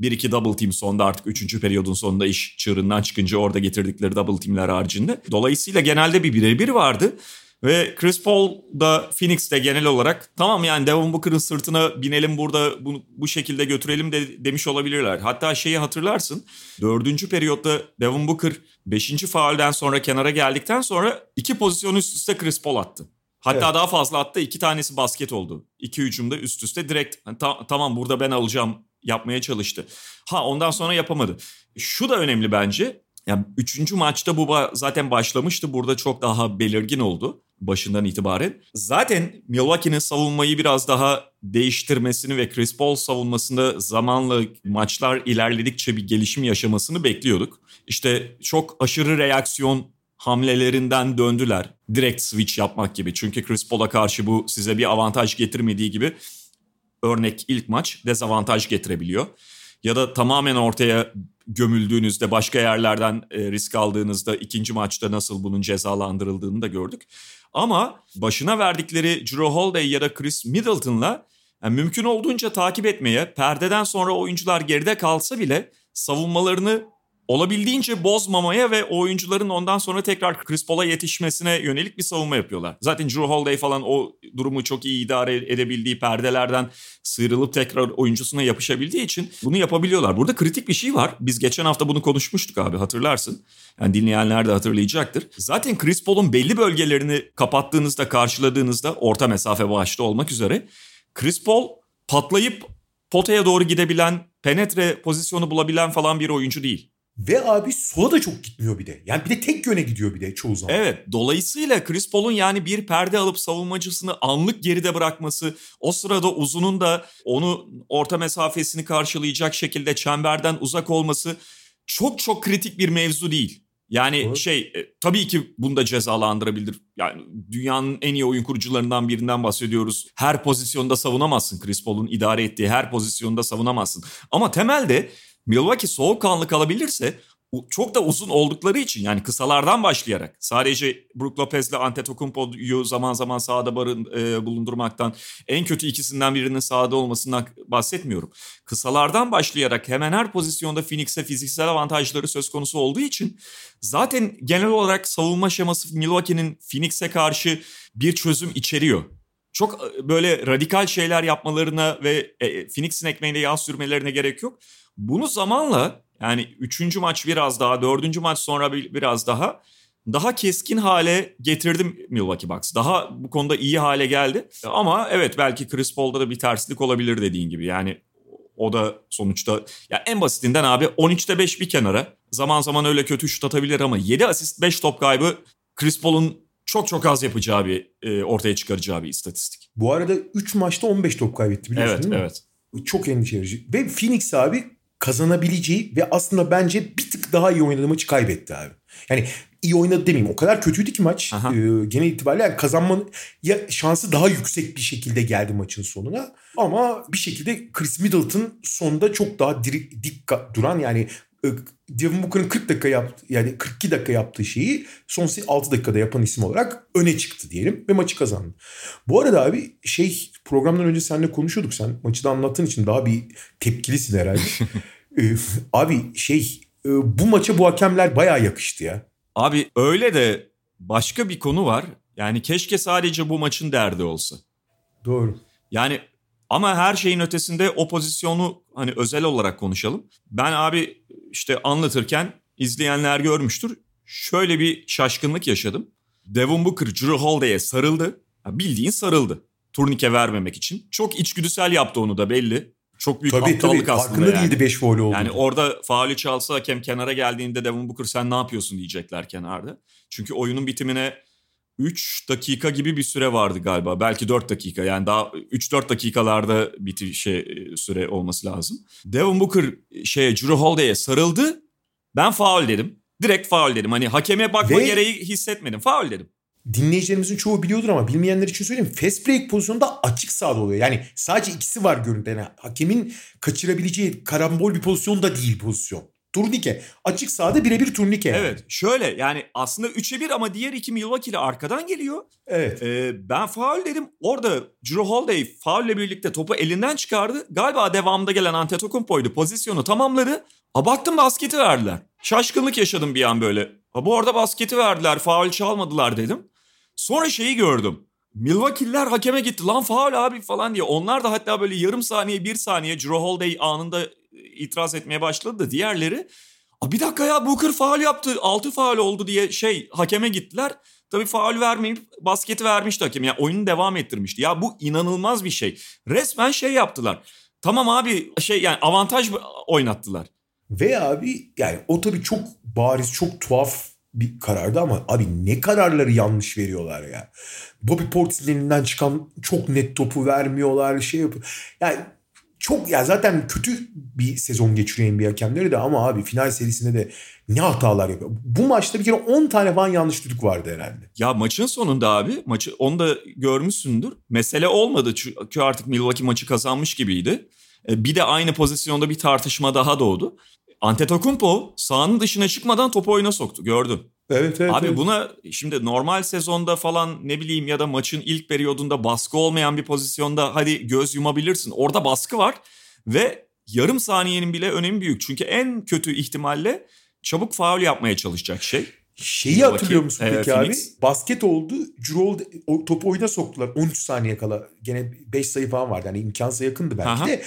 Bir iki double team sonunda artık 3. periyodun sonunda iş çığırından çıkınca orada getirdikleri double teamler haricinde. Dolayısıyla genelde bir birebir vardı. Ve Chris Paul da Phoenix'te genel olarak tamam yani Devin Booker'ın sırtına binelim burada bu, bu şekilde götürelim de demiş olabilirler. Hatta şeyi hatırlarsın dördüncü periyotta Devin Booker beşinci faulden sonra kenara geldikten sonra iki pozisyon üst üste Chris Paul attı. Hatta Evet. daha fazla attı iki tanesi basket oldu. İki hücumda üst üste direkt ta- tamam burada ben alacağım yapmaya çalıştı. Ha ondan sonra yapamadı. Şu da önemli bence. Yani üçüncü maçta bu zaten başlamıştı. Burada çok daha belirgin oldu başından itibaren. Zaten Milwaukee'nin savunmayı biraz daha değiştirmesini ve Chris Paul savunmasında zamanla maçlar ilerledikçe bir gelişim yaşamasını bekliyorduk. İşte çok aşırı reaksiyon hamlelerinden döndüler. Direkt switch yapmak gibi. Çünkü Chris Paul'a karşı bu size bir avantaj getirmediği gibi örnek ilk maç dezavantaj getirebiliyor. Ya da tamamen ortaya gömüldüğünüzde başka yerlerden e, risk aldığınızda ikinci maçta nasıl bunun cezalandırıldığını da gördük. Ama başına verdikleri Drew Holiday ya da Chris Middleton'la yani mümkün olduğunca takip etmeye, perdeden sonra oyuncular geride kalsa bile savunmalarını olabildiğince bozmamaya ve oyuncuların ondan sonra tekrar Chris Paul'a yetişmesine yönelik bir savunma yapıyorlar. Zaten Drew Holiday falan o durumu çok iyi idare edebildiği perdelerden sıyrılıp tekrar oyuncusuna yapışabildiği için bunu yapabiliyorlar. Burada kritik bir şey var. Biz geçen hafta bunu konuşmuştuk abi hatırlarsın. Yani dinleyenler de hatırlayacaktır. Zaten Chris Paul'un belli bölgelerini kapattığınızda, karşıladığınızda orta mesafe başta olmak üzere Chris Paul patlayıp potaya doğru gidebilen, penetre pozisyonu bulabilen falan bir oyuncu değil. Ve abi sola da çok gitmiyor bir de. Yani bir de tek yöne gidiyor bir de çoğu zaman. Evet dolayısıyla Chris Paul'un yani bir perde alıp savunmacısını anlık geride bırakması o sırada uzunun da onu orta mesafesini karşılayacak şekilde çemberden uzak olması çok çok kritik bir mevzu değil. Yani evet. şey e, tabii ki bunda cezalandırabilir. Yani dünyanın en iyi oyun kurucularından birinden bahsediyoruz. Her pozisyonda savunamazsın Chris Paul'un idare ettiği her pozisyonda savunamazsın. Ama temelde Milwaukee soğukkanlı kalabilirse çok da uzun oldukları için yani kısalardan başlayarak sadece Brook Lopez ile Antetokounmpo'yu zaman zaman sahada barın, e, bulundurmaktan en kötü ikisinden birinin sahada olmasından bahsetmiyorum. Kısalardan başlayarak hemen her pozisyonda Phoenix'e fiziksel avantajları söz konusu olduğu için zaten genel olarak savunma şeması Milwaukee'nin Phoenix'e karşı bir çözüm içeriyor çok e, böyle radikal şeyler yapmalarına ve e, Phoenix'in ekmeğine yağ sürmelerine gerek yok. Bunu zamanla yani üçüncü maç biraz daha, dördüncü maç sonra biraz daha daha keskin hale getirdim Milwaukee Bucks. Daha bu konuda iyi hale geldi. Ama evet belki Chris Paul'da da bir terslik olabilir dediğin gibi. Yani o da sonuçta ya en basitinden abi 13'te 5 bir kenara. Zaman zaman öyle kötü şut atabilir ama 7 asist 5 top kaybı Chris Paul'un çok çok az yapacağı bir e, ortaya çıkaracağı bir istatistik. Bu arada 3 maçta 15 top kaybetti biliyorsun evet, değil mi? Evet evet. Çok endişe verici. Ve Phoenix abi kazanabileceği ve aslında bence bir tık daha iyi oynadığı maçı kaybetti abi. Yani iyi oynadı demeyeyim. O kadar kötüydü ki maç. E, genel itibariyle yani kazanmanın ya şansı daha yüksek bir şekilde geldi maçın sonuna. Ama bir şekilde Chris Middleton sonunda çok daha diri, dik duran yani e, Devin Booker'ın 40 dakika yaptı yani 42 dakika yaptığı şeyi son 6 dakikada yapan isim olarak öne çıktı diyelim ve maçı kazandı. Bu arada abi şey programdan önce seninle konuşuyorduk sen maçı da anlattığın için daha bir tepkilisin herhalde. ee, abi şey e, bu maça bu hakemler bayağı yakıştı ya. Abi öyle de başka bir konu var. Yani keşke sadece bu maçın derdi olsa. Doğru. Yani ama her şeyin ötesinde o pozisyonu hani özel olarak konuşalım. Ben abi işte anlatırken izleyenler görmüştür. Şöyle bir şaşkınlık yaşadım. Devon Booker Drew Holiday'e sarıldı. Bildiğin sarıldı. Turnike vermemek için. Çok içgüdüsel yaptı onu da belli. Çok büyük tabii, aptallık tabii. aslında Farkında yani. değildi 5 foul oldu. Yani orada faulü çalsa hakem kenara geldiğinde Devon Booker sen ne yapıyorsun diyecekler kenarda. Çünkü oyunun bitimine 3 dakika gibi bir süre vardı galiba. Belki 4 dakika yani daha 3-4 dakikalarda biti şey e, süre olması lazım. Devon Booker şeye Drew Holiday'e sarıldı. Ben faul dedim. Direkt faul dedim. Hani hakeme bakma Ve... gereği hissetmedim. Faul dedim dinleyicilerimizin çoğu biliyordur ama bilmeyenler için söyleyeyim. Fast break pozisyonunda açık sahada oluyor. Yani sadece ikisi var görüntüde. Yani hakemin kaçırabileceği karambol bir pozisyon da değil pozisyon. Turnike. Açık sahada birebir turnike. Yani. Evet şöyle yani aslında 3'e 1 ama diğer iki Milwaukee'li arkadan geliyor. Evet. Ee, ben faul dedim. Orada Drew Holiday faulle birlikte topu elinden çıkardı. Galiba devamında gelen Antetokounmpo'ydu. Pozisyonu tamamladı. A baktım basketi verdiler. Şaşkınlık yaşadım bir an böyle. Ha bu arada basketi verdiler. Faul çalmadılar dedim. Sonra şeyi gördüm. Milwaukee'liler hakeme gitti. Lan faul abi falan diye. Onlar da hatta böyle yarım saniye bir saniye Drew Holiday anında itiraz etmeye başladı da diğerleri bir dakika ya Booker faal yaptı. Altı faal oldu diye şey hakeme gittiler. Tabii faal vermeyip basketi vermişti hakem. Yani oyunu devam ettirmişti. Ya bu inanılmaz bir şey. Resmen şey yaptılar. Tamam abi şey yani avantaj oynattılar. Ve abi yani o tabii çok bariz çok tuhaf bir karardı ama abi ne kararları yanlış veriyorlar ya. Bobby Portis'in elinden çıkan çok net topu vermiyorlar şey yapıyor. Yani çok ya zaten kötü bir sezon geçiriyor NBA hakemleri de ama abi final serisinde de ne hatalar yapıyor. Bu maçta bir kere 10 tane falan yanlış düdük vardı herhalde. Ya maçın sonunda abi maçı onu da görmüşsündür. Mesele olmadı çünkü artık Milwaukee maçı kazanmış gibiydi. E, bir de aynı pozisyonda bir tartışma daha doğdu. Antetokounmpo sahanın dışına çıkmadan topu oyuna soktu gördün. Evet evet. Abi evet. buna şimdi normal sezonda falan ne bileyim ya da maçın ilk periyodunda baskı olmayan bir pozisyonda hadi göz yumabilirsin. Orada baskı var ve yarım saniyenin bile önemi büyük. Çünkü en kötü ihtimalle çabuk faul yapmaya çalışacak şey. Şeyi Milwaukee, hatırlıyor musun e, peki Phoenix. abi? Basket oldu. O topu oyuna soktular. 13 saniye kala. Gene 5 sayı falan vardı. Yani imkansa yakındı belki Aha. de.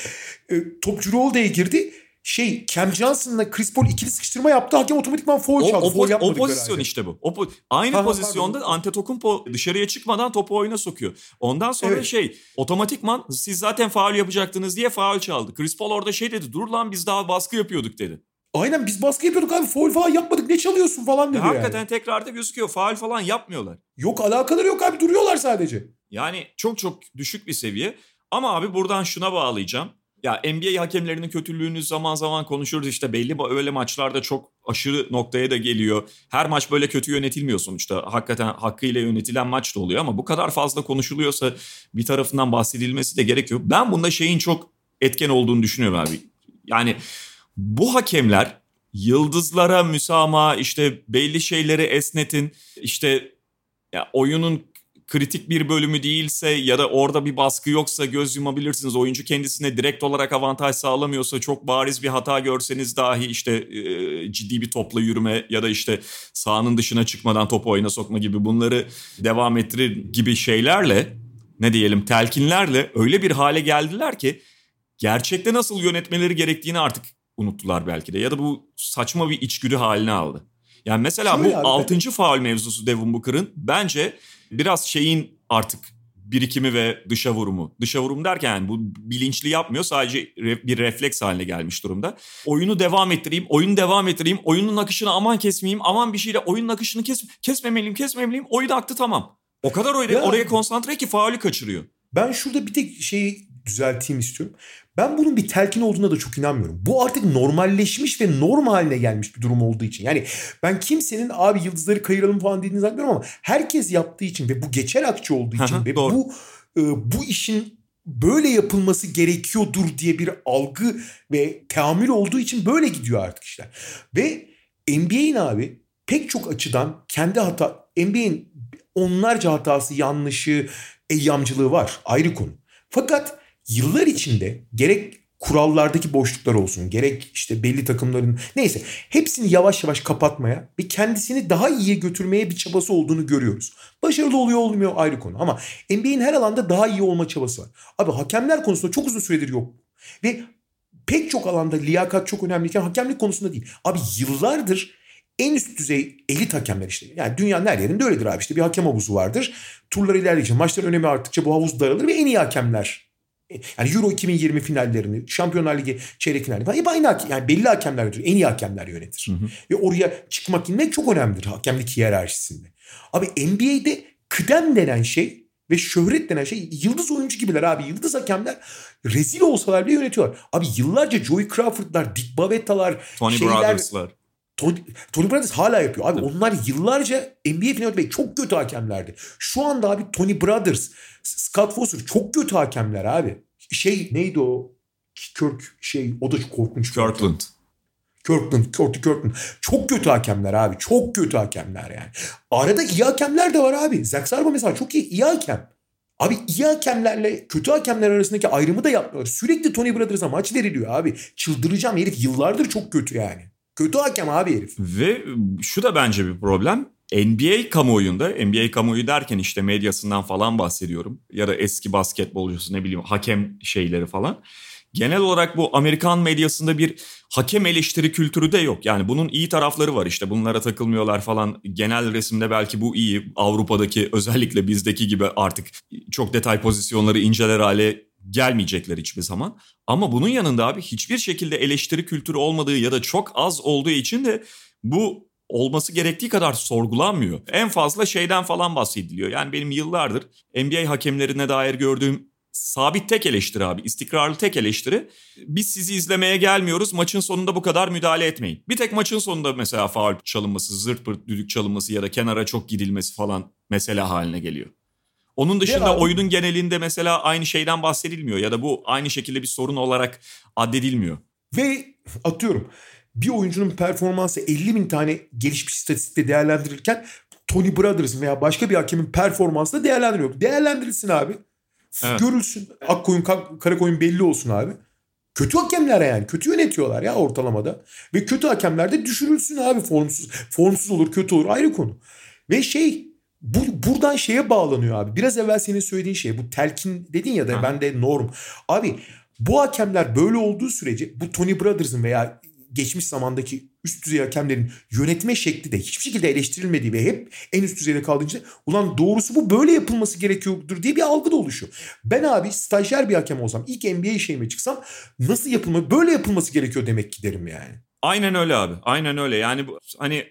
E, top Jrue girdi. Şey Cam Johnson'la Chris Paul ikili sıkıştırma yaptı. Hakem otomatikman foul çaldı. o, Foul o pozisyon herhalde. işte bu. O po- aynı Ha, ha, pozisyonda pardon. Antetokounmpo dışarıya çıkmadan topu oyuna sokuyor. Ondan sonra Evet. şey otomatikman siz zaten faul yapacaktınız diye faul çaldı. Chris Paul orada şey dedi dur lan biz daha baskı yapıyorduk dedi. Aynen biz baskı yapıyorduk abi. Foul falan yapmadık. Ne çalıyorsun falan dedi Ya yani. hakikaten tekrarda gözüküyor faul falan yapmıyorlar. Yok alakaları yok abi. Duruyorlar sadece. Yani çok çok düşük bir seviye. Ama abi buradan şuna bağlayacağım. Ya NBA hakemlerinin kötülüğünü zaman zaman konuşuruz işte belli öyle maçlarda çok aşırı noktaya da geliyor. Her maç böyle kötü yönetilmiyor sonuçta. Hakikaten hakkıyla yönetilen maç da oluyor ama bu kadar fazla konuşuluyorsa bir tarafından bahsedilmesi de gerekiyor. Ben bunda şeyin çok etken olduğunu düşünüyorum abi. Yani bu hakemler yıldızlara müsamaha işte belli şeyleri esnetin işte ya oyunun kritik bir bölümü değilse ya da orada bir baskı yoksa göz yumabilirsiniz. Oyuncu kendisine direkt olarak avantaj sağlamıyorsa çok bariz bir hata görseniz dahi işte e, ciddi bir topla yürüme ya da işte sahanın dışına çıkmadan topu oyuna sokma gibi bunları devam ettirir gibi şeylerle ne diyelim telkinlerle öyle bir hale geldiler ki gerçekte nasıl yönetmeleri gerektiğini artık unuttular belki de ya da bu saçma bir içgüdü haline aldı. Yani mesela Şöyle bu abi, 6. faul mevzusu Devin Booker'ın bence biraz şeyin artık birikimi ve dışa vurumu. Dışa vurum derken yani bu bilinçli yapmıyor sadece bir refleks haline gelmiş durumda. Oyunu devam ettireyim, oyunu devam ettireyim, oyunun akışını aman kesmeyeyim, aman bir şeyle oyunun akışını kes, kesmemeliyim, kesmemeliyim. Oyun aktı tamam. O kadar oraya, Ya. oraya konsantre ki faulü kaçırıyor. Ben şurada bir tek şeyi düzelteyim istiyorum. Ben bunun bir telkin olduğuna da çok inanmıyorum. Bu artık normalleşmiş ve normal haline gelmiş bir durum olduğu için. Yani ben kimsenin abi yıldızları kayıralım falan dediğini zannetmiyorum ama herkes yaptığı için ve bu geçer akçe olduğu için Aha, ve doğru. bu e, bu işin böyle yapılması gerekiyordur diye bir algı ve teamül olduğu için böyle gidiyor artık işler. Ve NBA'in abi pek çok açıdan kendi hata NBA'in onlarca hatası, yanlışı, eyyamcılığı var. Ayrı konu. Fakat yıllar içinde gerek kurallardaki boşluklar olsun, gerek işte belli takımların neyse hepsini yavaş yavaş kapatmaya ve kendisini daha iyiye götürmeye bir çabası olduğunu görüyoruz. Başarılı oluyor olmuyor ayrı konu ama NBA'in her alanda daha iyi olma çabası var. Abi hakemler konusunda çok uzun süredir yok. Ve pek çok alanda liyakat çok önemliyken hakemlik konusunda değil. Abi yıllardır en üst düzey elit hakemler işte. Yani dünyanın her yerinde öyledir abi. İşte bir hakem havuzu vardır. Turlar ilerledikçe, maçların önemi arttıkça bu havuz daralır ve en iyi hakemler. Yani Euro 2020 finallerini, Şampiyonlar Ligi çeyrek finallerini hep aynı hakem, yani belli hakemler yönetir. En iyi hakemler yönetir. Ve oraya çıkmak inmek çok önemlidir hakemlik hiyerarşisinde. Abi NBA'de kıdem denen şey ve şöhret denen şey yıldız oyuncu gibiler abi. Yıldız hakemler rezil olsalar bile yönetiyorlar. Abi yıllarca Joey Crawford'lar, Dick Bavetta'lar, Tony şeyler, Brothers'lar. Tony, Tony Brothers hala yapıyor. Abi onlar yıllarca NBA finali ve çok kötü hakemlerdi. Şu anda abi Tony Brothers, Scott Foster çok kötü hakemler abi. Şey neydi o? Kirk şey o da çok korkunç. Kirkland. Kirkland, Corty Kirkland. Çok kötü hakemler abi. Çok kötü hakemler yani. Arada iyi hakemler de var abi. Zach Sarba mesela çok iyi, iyi hakem. Abi iyi hakemlerle kötü hakemler arasındaki ayrımı da yapmıyorlar. Sürekli Tony Brothers'a maç veriliyor abi. Çıldıracağım herif yıllardır çok kötü yani. Kötü hakem abi herif. Ve şu da bence bir problem. NBA kamuoyunda, NBA kamuoyu derken işte medyasından falan bahsediyorum. Ya da eski basketbolcusu ne bileyim hakem şeyleri falan. Genel olarak bu Amerikan medyasında bir hakem eleştiri kültürü de yok. Yani bunun iyi tarafları var işte bunlara takılmıyorlar falan. Genel resimde belki bu iyi. Avrupa'daki özellikle bizdeki gibi artık çok detay pozisyonları inceler hale gelmeyecekler hiçbir zaman. Ama bunun yanında abi hiçbir şekilde eleştiri kültürü olmadığı ya da çok az olduğu için de bu olması gerektiği kadar sorgulanmıyor. En fazla şeyden falan bahsediliyor. Yani benim yıllardır NBA hakemlerine dair gördüğüm sabit tek eleştiri abi. istikrarlı tek eleştiri. Biz sizi izlemeye gelmiyoruz. Maçın sonunda bu kadar müdahale etmeyin. Bir tek maçın sonunda mesela faul çalınması, zırt pırt düdük çalınması ya da kenara çok gidilmesi falan mesele haline geliyor. Onun dışında abi- oyunun genelinde mesela aynı şeyden bahsedilmiyor ya da bu aynı şekilde bir sorun olarak addedilmiyor. Ve atıyorum bir oyuncunun performansı 50 bin tane gelişmiş istatistikte değerlendirilirken Tony Brothers veya başka bir hakemin performansı da değerlendiriliyor. Değerlendirilsin abi. Evet. Görülsün. Ak koyun, ka- kara koyun belli olsun abi. Kötü hakemler yani. Kötü yönetiyorlar ya ortalamada. Ve kötü hakemler de düşürülsün abi formsuz. Formsuz olur kötü olur ayrı konu. Ve şey bu, buradan şeye bağlanıyor abi. Biraz evvel senin söylediğin şey. Bu telkin dedin ya da Ha. ben de norm. Abi bu hakemler böyle olduğu sürece bu Tony Brothers'ın veya geçmiş zamandaki üst düzey hakemlerin yönetme şekli de hiçbir şekilde eleştirilmediği ve hep en üst düzeyde kaldığı için ulan doğrusu bu böyle yapılması gerekiyordur diye bir algı da oluşuyor. Ben abi stajyer bir hakem olsam ilk NBA şeyime çıksam nasıl yapılma böyle yapılması gerekiyor demek ki derim yani. Aynen öyle abi. Aynen öyle. Yani bu, hani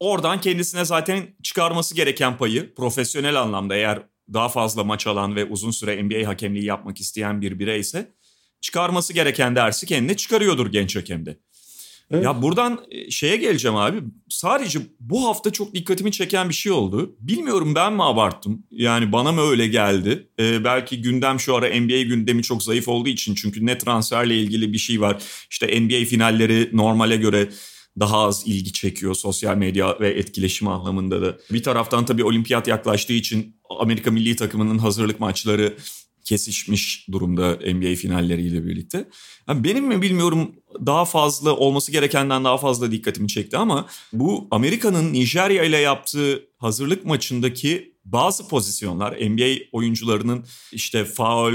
oradan kendisine zaten çıkarması gereken payı profesyonel anlamda eğer daha fazla maç alan ve uzun süre NBA hakemliği yapmak isteyen bir bireyse çıkarması gereken dersi kendine çıkarıyordur genç hakemde. Evet. Ya buradan e, şeye geleceğim abi. Sadece bu hafta çok dikkatimi çeken bir şey oldu. Bilmiyorum ben mi abarttım? Yani bana mı öyle geldi? Ee, belki gündem şu ara NBA gündemi çok zayıf olduğu için. Çünkü ne transferle ilgili bir şey var. İşte NBA finalleri normale göre daha az ilgi çekiyor sosyal medya ve etkileşim anlamında da. Bir taraftan tabii olimpiyat yaklaştığı için Amerika milli takımının hazırlık maçları kesişmiş durumda NBA finalleriyle birlikte. Yani benim mi bilmiyorum daha fazla olması gerekenden daha fazla dikkatimi çekti ama bu Amerika'nın Nijerya ile yaptığı hazırlık maçındaki bazı pozisyonlar NBA oyuncularının işte faul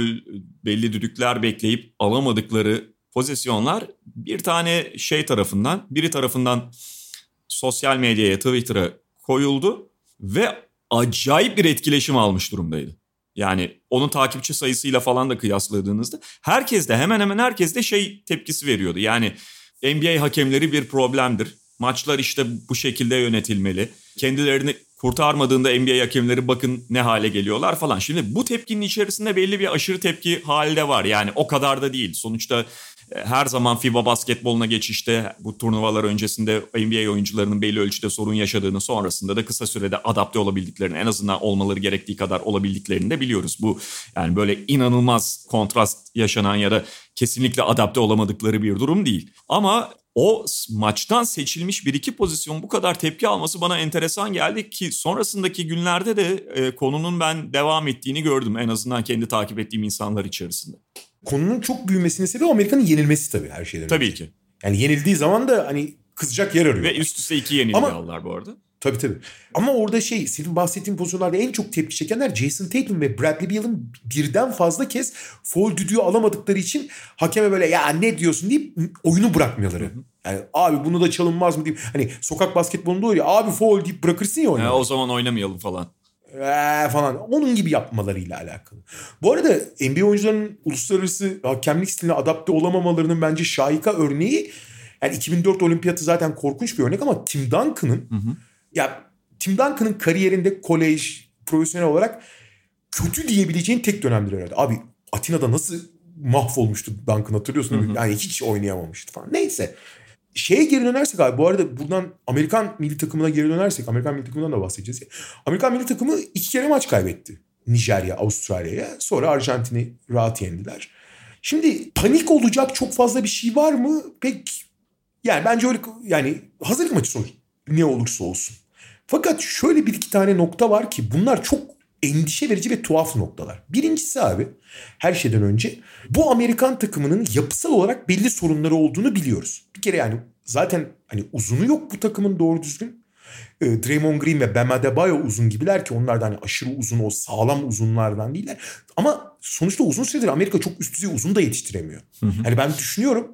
belli düdükler bekleyip alamadıkları pozisyonlar bir tane şey tarafından biri tarafından sosyal medyaya Twitter'a koyuldu ve acayip bir etkileşim almış durumdaydı. Yani onun takipçi sayısıyla falan da kıyasladığınızda herkes de hemen hemen herkes de şey tepkisi veriyordu. Yani NBA hakemleri bir problemdir. Maçlar işte bu şekilde yönetilmeli. Kendilerini kurtarmadığında NBA hakemleri bakın ne hale geliyorlar falan. Şimdi bu tepkinin içerisinde belli bir aşırı tepki halde var. Yani o kadar da değil. Sonuçta her zaman FIBA basketboluna geçişte bu turnuvalar öncesinde NBA oyuncularının belli ölçüde sorun yaşadığını sonrasında da kısa sürede adapte olabildiklerini en azından olmaları gerektiği kadar olabildiklerini de biliyoruz. Bu yani böyle inanılmaz kontrast yaşanan ya da kesinlikle adapte olamadıkları bir durum değil. Ama o maçtan seçilmiş bir iki pozisyon bu kadar tepki alması bana enteresan geldi ki sonrasındaki günlerde de e, konunun ben devam ettiğini gördüm en azından kendi takip ettiğim insanlar içerisinde. Konunun çok büyümesinin sebebi Amerika'nın yenilmesi tabii her şeyden Tabii önce. ki. Yani yenildiği zaman da hani kızacak yer arıyor. Ve üst üste iki aldılar bu arada. Tabii tabii. Ama orada şey senin bahsettiğin pozisyonlarda en çok tepki çekenler Jason Tatum ve Bradley Beal'ın birden fazla kez foul düdüğü alamadıkları için hakeme böyle ya ne diyorsun deyip oyunu bırakmaları. Yani abi bunu da çalınmaz mı deyip hani sokak basketbolunda olur ya abi foul deyip bırakırsın ya oyunu. Ha, o zaman oynamayalım falan. Ee, falan onun gibi yapmalarıyla alakalı. Bu arada NBA oyuncularının uluslararası hakemlik stiline adapte olamamalarının bence şahika örneği yani 2004 olimpiyatı zaten korkunç bir örnek ama Tim Duncan'ın ya Tim Duncan'ın kariyerinde kolej profesyonel olarak kötü diyebileceğin tek dönemdir herhalde. Abi Atina'da nasıl mahvolmuştu Duncan hatırlıyorsun değil mi? Yani hiç oynayamamıştı falan. Neyse. Şeye geri dönersek abi bu arada buradan Amerikan milli takımına geri dönersek Amerikan milli takımından da bahsedeceğiz. ya. Amerikan milli takımı iki kere maç kaybetti. Nijerya, Avustralya'ya. Sonra Arjantin'i rahat yendiler. Şimdi panik olacak çok fazla bir şey var mı? Pek yani bence öyle yani hazırlık maçı sonuç ne olursa olsun. Fakat şöyle bir iki tane nokta var ki bunlar çok endişe verici ve tuhaf noktalar. Birincisi abi her şeyden önce bu Amerikan takımının yapısal olarak belli sorunları olduğunu biliyoruz. Bir kere yani zaten hani uzunu yok bu takımın doğru düzgün. E, Draymond Green ve Bam Adebayo uzun gibiler ki onlar da hani aşırı uzun o sağlam uzunlardan değiller. Ama sonuçta uzun süredir Amerika çok üst düzey uzun da yetiştiremiyor. Hani ben düşünüyorum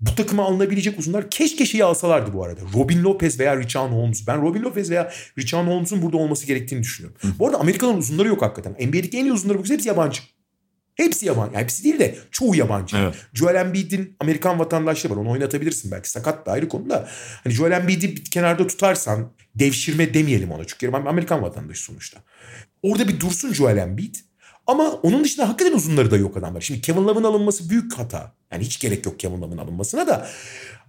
bu takıma alınabilecek uzunlar keşke şeyi alsalardı bu arada. Robin Lopez veya Richard Holmes. Ben Robin Lopez veya Richard Holmes'un burada olması gerektiğini düşünüyorum. Bu arada Amerika'nın uzunları yok hakikaten. NBA'deki en iyi uzunları bakıyoruz hepsi yabancı. Hepsi yabancı. Yani hepsi değil de çoğu yabancı. Evet. Joel Embiid'in Amerikan vatandaşlığı var. Onu oynatabilirsin belki. Sakat da ayrı konu da. Hani Joel Embiid'i kenarda tutarsan devşirme demeyelim ona. Çünkü Amerikan vatandaşı sonuçta. Orada bir dursun Joel Embiid. Ama onun dışında hakikaten uzunları da yok adamlar. Şimdi Kevin Love'ın alınması büyük hata. Yani hiç gerek yok Kevin Love'ın alınmasına da.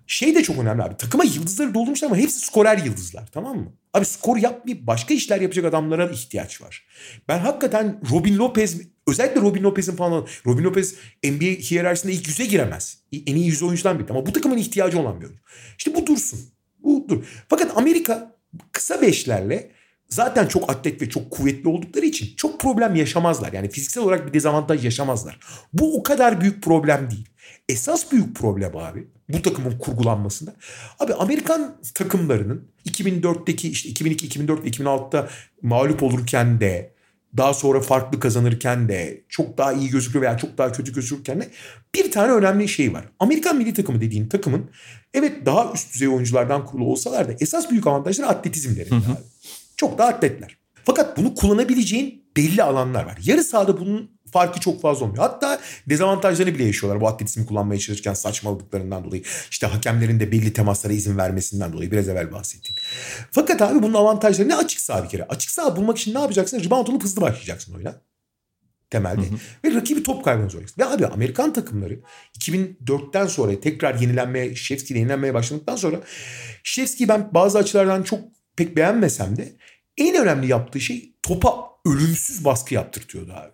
Şey de çok önemli abi. Takıma yıldızları doldurmuşlar ama hepsi skorer yıldızlar tamam mı? Abi skor yapmayıp başka işler yapacak adamlara ihtiyaç var. Ben hakikaten Robin Lopez özellikle Robin Lopez'in falan Robin Lopez NBA hiyerarşisinde ilk yüze giremez. En iyi yüz oyuncudan biri ama bu takımın ihtiyacı olan bir oyuncu. İşte bu dursun. Bu dur. Fakat Amerika kısa beşlerle zaten çok atlet ve çok kuvvetli oldukları için çok problem yaşamazlar. Yani fiziksel olarak bir dezavantaj yaşamazlar. Bu o kadar büyük problem değil. Esas büyük problem abi bu takımın kurgulanmasında. Abi Amerikan takımlarının 2004'teki işte 2002, 2004 ve 2006'da mağlup olurken de daha sonra farklı kazanırken de çok daha iyi gözüküyor veya çok daha kötü gözükürken de bir tane önemli şey var. Amerikan milli takımı dediğin takımın evet daha üst düzey oyunculardan kurulu olsalar da esas büyük avantajları atletizmlerinde abi. Çok da atletler. Fakat bunu kullanabileceğin belli alanlar var. Yarı sahada bunun farkı çok fazla olmuyor. Hatta dezavantajlarını bile yaşıyorlar bu atletizmi kullanmaya çalışırken saçmaladıklarından dolayı. İşte hakemlerin de belli temaslara izin vermesinden dolayı biraz evvel bahsettim. Fakat abi bunun avantajları ne açık saha bir kere. Açık saha bulmak için ne yapacaksın? Rebound olup hızlı başlayacaksın oyuna. Temelde. Hı hı. Ve rakibi top kaybına zorlayacaksın. Ve abi Amerikan takımları 2004'ten sonra tekrar yenilenmeye, Şevski ile yenilenmeye başladıktan sonra Şevski'yi ben bazı açılardan çok pek beğenmesem de en önemli yaptığı şey topa ölümsüz baskı yaptırtıyordu abi.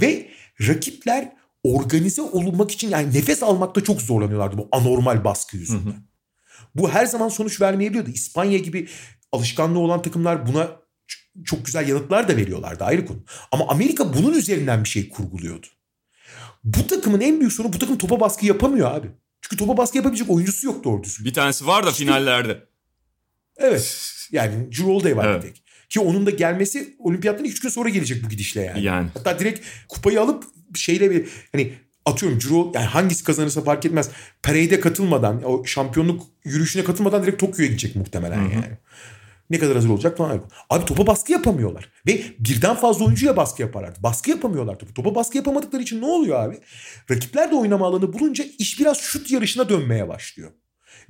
Ve rakipler organize olmak için yani nefes almakta çok zorlanıyorlardı bu anormal baskı yüzünden. Hı hı. Bu her zaman sonuç vermeyebiliyordu. İspanya gibi alışkanlığı olan takımlar buna çok güzel yanıtlar da veriyorlardı ayrı konu. Ama Amerika bunun üzerinden bir şey kurguluyordu. Bu takımın en büyük sorunu bu takım topa baskı yapamıyor abi. Çünkü topa baskı yapabilecek oyuncusu yok doğru düzgün. Bir tanesi var da işte, finallerde. Evet. Yani Drew Holiday var evet. bir tek. Ki onun da gelmesi olimpiyattan 3 gün sonra gelecek bu gidişle yani. yani. Hatta direkt kupayı alıp şeyle bir hani atıyorum Drew yani hangisi kazanırsa fark etmez. Parade'e katılmadan o şampiyonluk yürüyüşüne katılmadan direkt Tokyo'ya gidecek muhtemelen Hı-hı. yani. Ne kadar hazır olacak falan. Abi topa baskı yapamıyorlar. Ve birden fazla oyuncuya baskı yaparlar. Baskı yapamıyorlar topa. Topa baskı yapamadıkları için ne oluyor abi? Rakipler de oynama alanı bulunca iş biraz şut yarışına dönmeye başlıyor.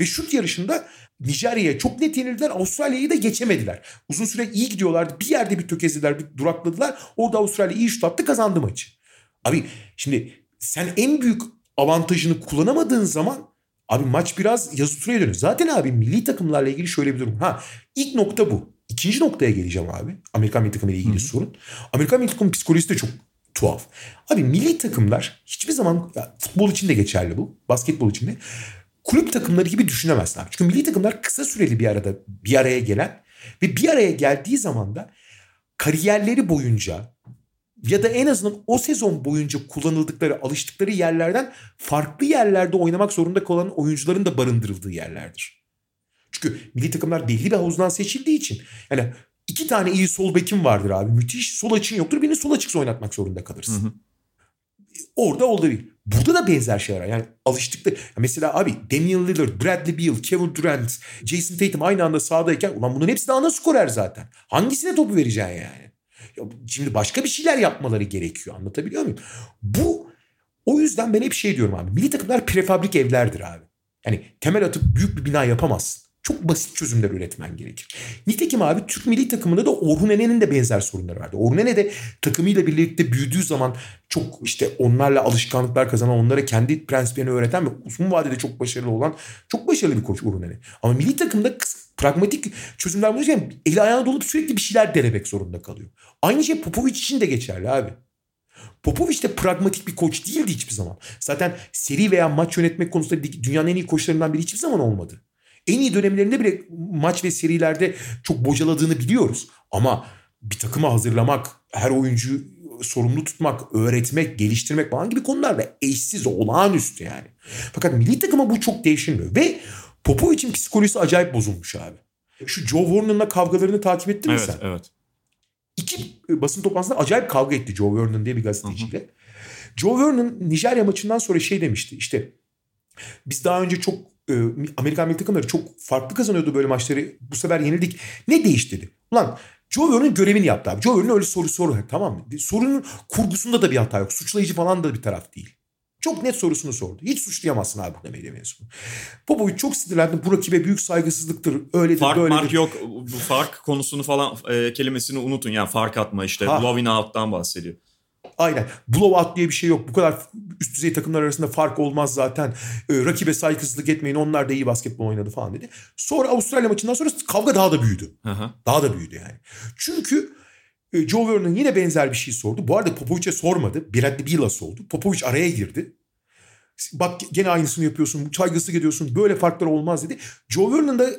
Ve şut yarışında Nijerya'ya çok net yenildiler. Avustralya'yı da geçemediler. Uzun süre iyi gidiyorlardı. Bir yerde bir tökezlediler, bir durakladılar. Orada Avustralya iyi şut attı, kazandı maçı. Abi şimdi sen en büyük avantajını kullanamadığın zaman abi maç biraz yazı turaya dönüyor. Zaten abi milli takımlarla ilgili şöyle bir durum. Ha ilk nokta bu. İkinci noktaya geleceğim abi. Amerikan milli takımı ile ilgili Hı. sorun. Amerikan milli takımı psikolojisi de çok tuhaf. Abi milli takımlar hiçbir zaman ya, futbol için de geçerli bu. Basketbol için de kulüp takımları gibi düşünemezsin abi. Çünkü milli takımlar kısa süreli bir arada bir araya gelen ve bir araya geldiği zaman da kariyerleri boyunca ya da en azından o sezon boyunca kullanıldıkları, alıştıkları yerlerden farklı yerlerde oynamak zorunda kalan oyuncuların da barındırıldığı yerlerdir. Çünkü milli takımlar belli bir havuzdan seçildiği için yani iki tane iyi sol bekim vardır abi. Müthiş sol açın yoktur. Birini sol açıksa oynatmak zorunda kalırsın. Hı hı. Orada oldu bir. Burada da benzer şeyler Yani alıştıkları. Mesela abi Damian Lillard, Bradley Beal, Kevin Durant, Jason Tatum aynı anda sahadayken ulan bunun hepsi de ana skorer zaten. Hangisine topu vereceksin yani? Ya şimdi başka bir şeyler yapmaları gerekiyor. Anlatabiliyor muyum? Bu o yüzden ben hep şey diyorum abi. Milli takımlar prefabrik evlerdir abi. Yani temel atıp büyük bir bina yapamazsın. Çok basit çözümler üretmen gerekir. Nitekim abi Türk milli takımında da Orhun Ene'nin de benzer sorunları vardı. Orhun Ene de takımıyla birlikte büyüdüğü zaman çok işte onlarla alışkanlıklar kazanan, onlara kendi prensiplerini öğreten ve uzun vadede çok başarılı olan çok başarılı bir koç Orhun Ene. Ama milli takımda pragmatik çözümler bulurken eli ayağına dolup sürekli bir şeyler denemek zorunda kalıyor. Aynı şey Popovic için de geçerli abi. Popovic de pragmatik bir koç değildi hiçbir zaman. Zaten seri veya maç yönetmek konusunda dünyanın en iyi koçlarından biri hiçbir zaman olmadı. En iyi dönemlerinde bile maç ve serilerde çok bocaladığını biliyoruz. Ama bir takıma hazırlamak, her oyuncu sorumlu tutmak, öğretmek, geliştirmek falan gibi konularda eşsiz, olağanüstü yani. Fakat milli takıma bu çok değişmiyor. Ve Popovic'in psikolojisi acayip bozulmuş abi. Şu Joe Vernon'la kavgalarını takip ettin evet, mi sen? Evet, evet. İki basın toplantısında acayip kavga etti Joe Vernon diye bir gazeteciyle. Hı hı. Joe Vernon Nijerya maçından sonra şey demişti işte biz daha önce çok e, Amerikan milli takımları çok farklı kazanıyordu böyle maçları. Bu sefer yenildik. Ne değişti dedi. Ulan Joe Vernon görevini yaptı abi. Joe Vernon öyle soru soru tamam mı? Sorunun kurgusunda da bir hata yok. Suçlayıcı falan da bir taraf değil. Çok net sorusunu sordu. Hiç suçlayamazsın abi bu medya mensubu. Popovic çok sinirlendi. Bu rakibe büyük saygısızlıktır. Öyledir fark, böyledir. Fark yok. Bu fark konusunu falan e, kelimesini unutun. Yani fark atma işte. Ha. Blowing out'tan bahsediyor. Aynen. Blowout diye bir şey yok. Bu kadar üst düzey takımlar arasında fark olmaz zaten. Ee, rakibe saygısızlık etmeyin. Onlar da iyi basketbol oynadı falan dedi. Sonra Avustralya maçından sonra kavga daha da büyüdü. Aha. Daha da büyüdü yani. Çünkü e, Joe Vernon yine benzer bir şey sordu. Bu arada Popovic'e sormadı. Bradley Beal'a sordu. Popovic araya girdi. Bak gene aynısını yapıyorsun. Saygısızlık ediyorsun. Böyle farklar olmaz dedi. Joe Vernon da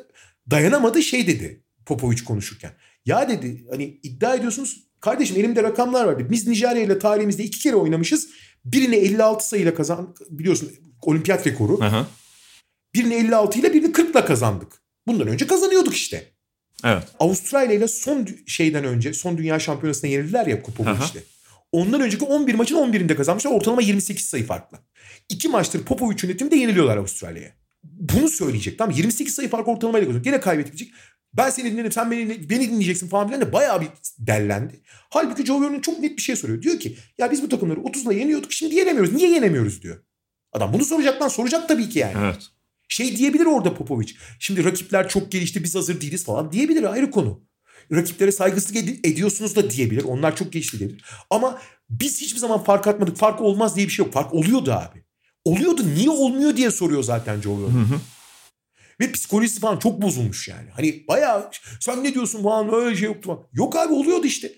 dayanamadı şey dedi. Popovic konuşurken. Ya dedi hani iddia ediyorsunuz kardeşim elimde rakamlar var. Biz Nijerya ile tarihimizde iki kere oynamışız. Birini 56 sayıyla kazan biliyorsun olimpiyat rekoru. Aha. Birini 56 ile birini 40 ile kazandık. Bundan önce kazanıyorduk işte. Evet. Avustralya ile son şeyden önce son dünya şampiyonasında yenildiler ya Popovic'le. Ondan önceki 11 maçın 11'inde kazanmışlar. Ortalama 28 sayı farklı. İki maçtır Popovic yönetiminde yeniliyorlar Avustralya'ya. Bunu söyleyecek. Tamam 28 sayı fark ortalamayla kazanıyor. Gene kaybedecek. Ben seni dinledim sen beni, beni dinleyeceksin falan filan de bayağı bir dellendi. Halbuki Joe Vernon çok net bir şey soruyor. Diyor ki ya biz bu takımları 30'la yeniyorduk şimdi yenemiyoruz. Niye yenemiyoruz diyor. Adam bunu soracak lan soracak tabii ki yani. Evet. Şey diyebilir orada Popovic. Şimdi rakipler çok gelişti biz hazır değiliz falan diyebilir ayrı konu. Rakiplere saygısızlık ed- ediyorsunuz da diyebilir. Onlar çok gelişti diyebilir. Ama biz hiçbir zaman fark atmadık. Fark olmaz diye bir şey yok. Fark oluyordu abi. Oluyordu niye olmuyor diye soruyor zaten Joe Rogan. Ve psikolojisi falan çok bozulmuş yani. Hani bayağı sen ne diyorsun falan öyle şey yoktu falan. Yok abi oluyordu işte.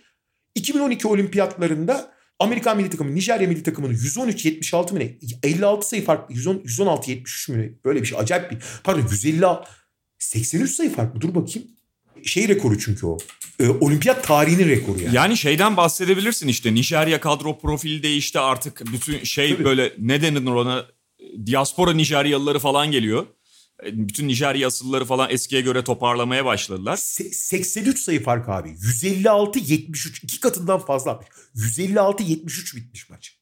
2012 olimpiyatlarında Amerikan milli takımı Nijerya milli takımını 113-76 mı ne? 56 sayı. 110, 116-73 mü ne? Böyle bir şey acayip bir. Pardon 156. 83 sayı farklı. Dur bakayım. Şey rekoru çünkü o. Ee, olimpiyat tarihinin rekoru yani. Yani şeyden bahsedebilirsin işte Nijerya kadro profili değişti artık bütün şey Tabii. böyle ne denir ona diaspora Nijeryalıları falan geliyor. E, Bütün Nijerya asılları falan eskiye göre toparlamaya başladılar. Se- 83 sayı fark abi. 156-73. iki katından fazla atmış. 156-73 bitmiş maç.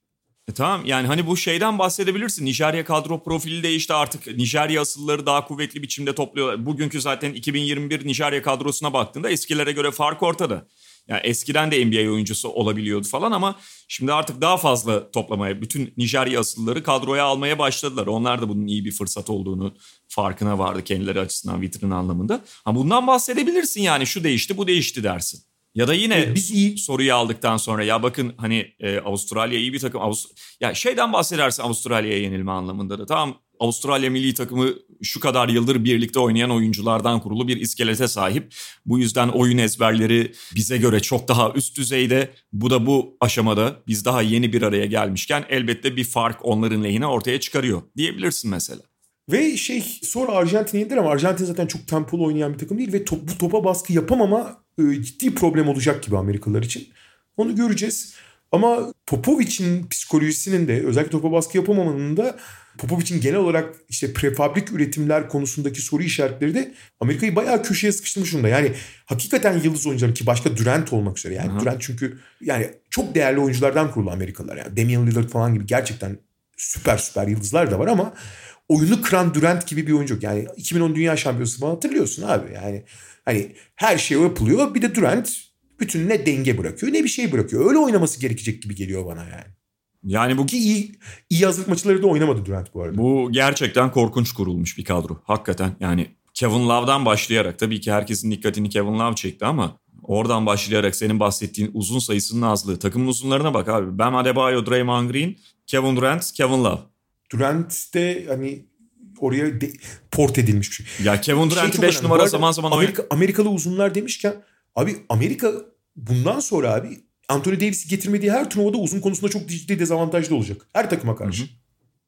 E tamam yani hani bu şeyden bahsedebilirsin. Nijerya kadro profili değişti artık. Nijerya asılları daha kuvvetli biçimde topluyorlar. Bugünkü zaten 2021 Nijerya kadrosuna baktığında eskilere göre fark ortada. Yani eskiden de NBA oyuncusu olabiliyordu falan ama şimdi artık daha fazla toplamaya, bütün Nijerya asılları kadroya almaya başladılar. Onlar da bunun iyi bir fırsat olduğunu farkına vardı kendileri açısından vitrin anlamında. Ha bundan bahsedebilirsin yani şu değişti bu değişti dersin. Ya da yine Evet, biz iyi- soruyu aldıktan sonra ya bakın hani e, Avustralya iyi bir takım. Avust ya şeyden bahsedersin Avustralya'ya yenilme anlamında da. Tamam Avustralya milli takımı şu kadar yıldır birlikte oynayan oyunculardan kurulu bir iskelete sahip. Bu yüzden oyun ezberleri bize göre çok daha üst düzeyde. Bu da bu aşamada biz daha yeni bir araya gelmişken elbette bir fark onların lehine ortaya çıkarıyor diyebilirsin mesela. Ve şey sonra Arjantin'e yendiler ama Arjantin zaten çok tempolu oynayan bir takım değil ve top, bu topa baskı yapamama e, ciddi problem olacak gibi Amerikalılar için. Onu göreceğiz. Ama Popovic'in psikolojisinin de özellikle topa baskı yapamamanın da Popovic'in genel olarak işte prefabrik üretimler konusundaki soru işaretleri de Amerika'yı bayağı köşeye sıkıştırmış durumda. Yani hakikaten yıldız oyuncular ki başka Durant olmak üzere. Yani Hı hı. Durant çünkü yani çok değerli oyunculardan kurulu Amerikalılar. Yani Damian Lillard falan gibi gerçekten süper süper yıldızlar da var ama oyunu kıran Durant gibi bir oyuncu yok. Yani 2010 Dünya Şampiyonası falan hatırlıyorsun abi. Yani hani her şey yapılıyor. Bir de Durant bütün ne denge bırakıyor ne bir şey bırakıyor. Öyle oynaması gerekecek gibi geliyor bana yani. Yani bu Ki iyi, iyi hazırlık maçları da oynamadı Durant bu arada. Bu gerçekten korkunç kurulmuş bir kadro. Hakikaten yani Kevin Love'dan başlayarak tabii ki herkesin dikkatini Kevin Love çekti ama oradan başlayarak senin bahsettiğin uzun sayısının azlığı. Takımın uzunlarına bak abi. Bam Adebayo, Draymond Green, Kevin Durant, Kevin Love. Durant de hani oraya de, port edilmiş bir şey. Ya Kevin Şey Durant'i çok 5 önemli. Numara zaman zaman Amerika, Amerikalı uzunlar demişken abi Amerika bundan sonra abi Anthony Davis'i getirmediği her turnuvada uzun konusunda çok ciddi dezavantajlı olacak. Her takıma karşı. Hı hı.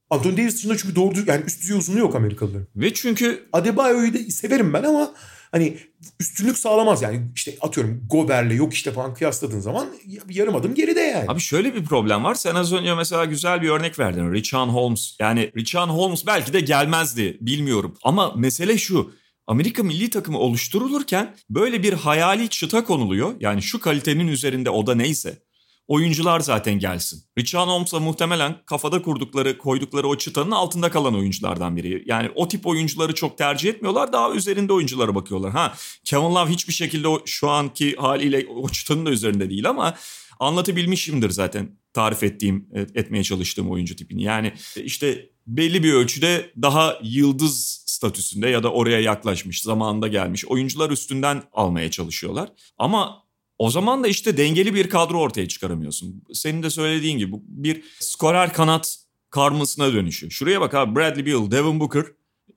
Anthony Davis dışında çünkü doğru yani üst düzey uzunluğu yok Amerikalıların. Ve çünkü Adebayo'yu da severim ben ama hani üstünlük sağlamaz yani işte atıyorum Gober'le yok işte falan kıyasladığın zaman yarım adım geride yani. Abi şöyle bir problem var. Sen az önce mesela güzel bir örnek verdin. Richan Holmes. Yani Richan Holmes belki de gelmezdi bilmiyorum. Ama mesele şu. Amerika milli takımı oluşturulurken böyle bir hayali çıta konuluyor. Yani şu kalitenin üzerinde o da neyse. Oyuncular zaten gelsin. Richan Holmes'a muhtemelen kafada kurdukları, koydukları o çıtanın altında kalan oyunculardan biri. Yani o tip oyuncuları çok tercih etmiyorlar. Daha üzerinde oyunculara bakıyorlar. Ha Kevin Love hiçbir şekilde o, şu anki haliyle o çıtanın da üzerinde değil ama anlatabilmişimdir zaten tarif ettiğim, et- etmeye çalıştığım oyuncu tipini. Yani işte belli bir ölçüde daha yıldız statüsünde ya da oraya yaklaşmış, zamanında gelmiş oyuncular üstünden almaya çalışıyorlar. Ama o zaman da işte dengeli bir kadro ortaya çıkaramıyorsun. Senin de söylediğin gibi bir skorer kanat karmasına dönüşü. Şuraya bak abi Bradley Beal, Devin Booker,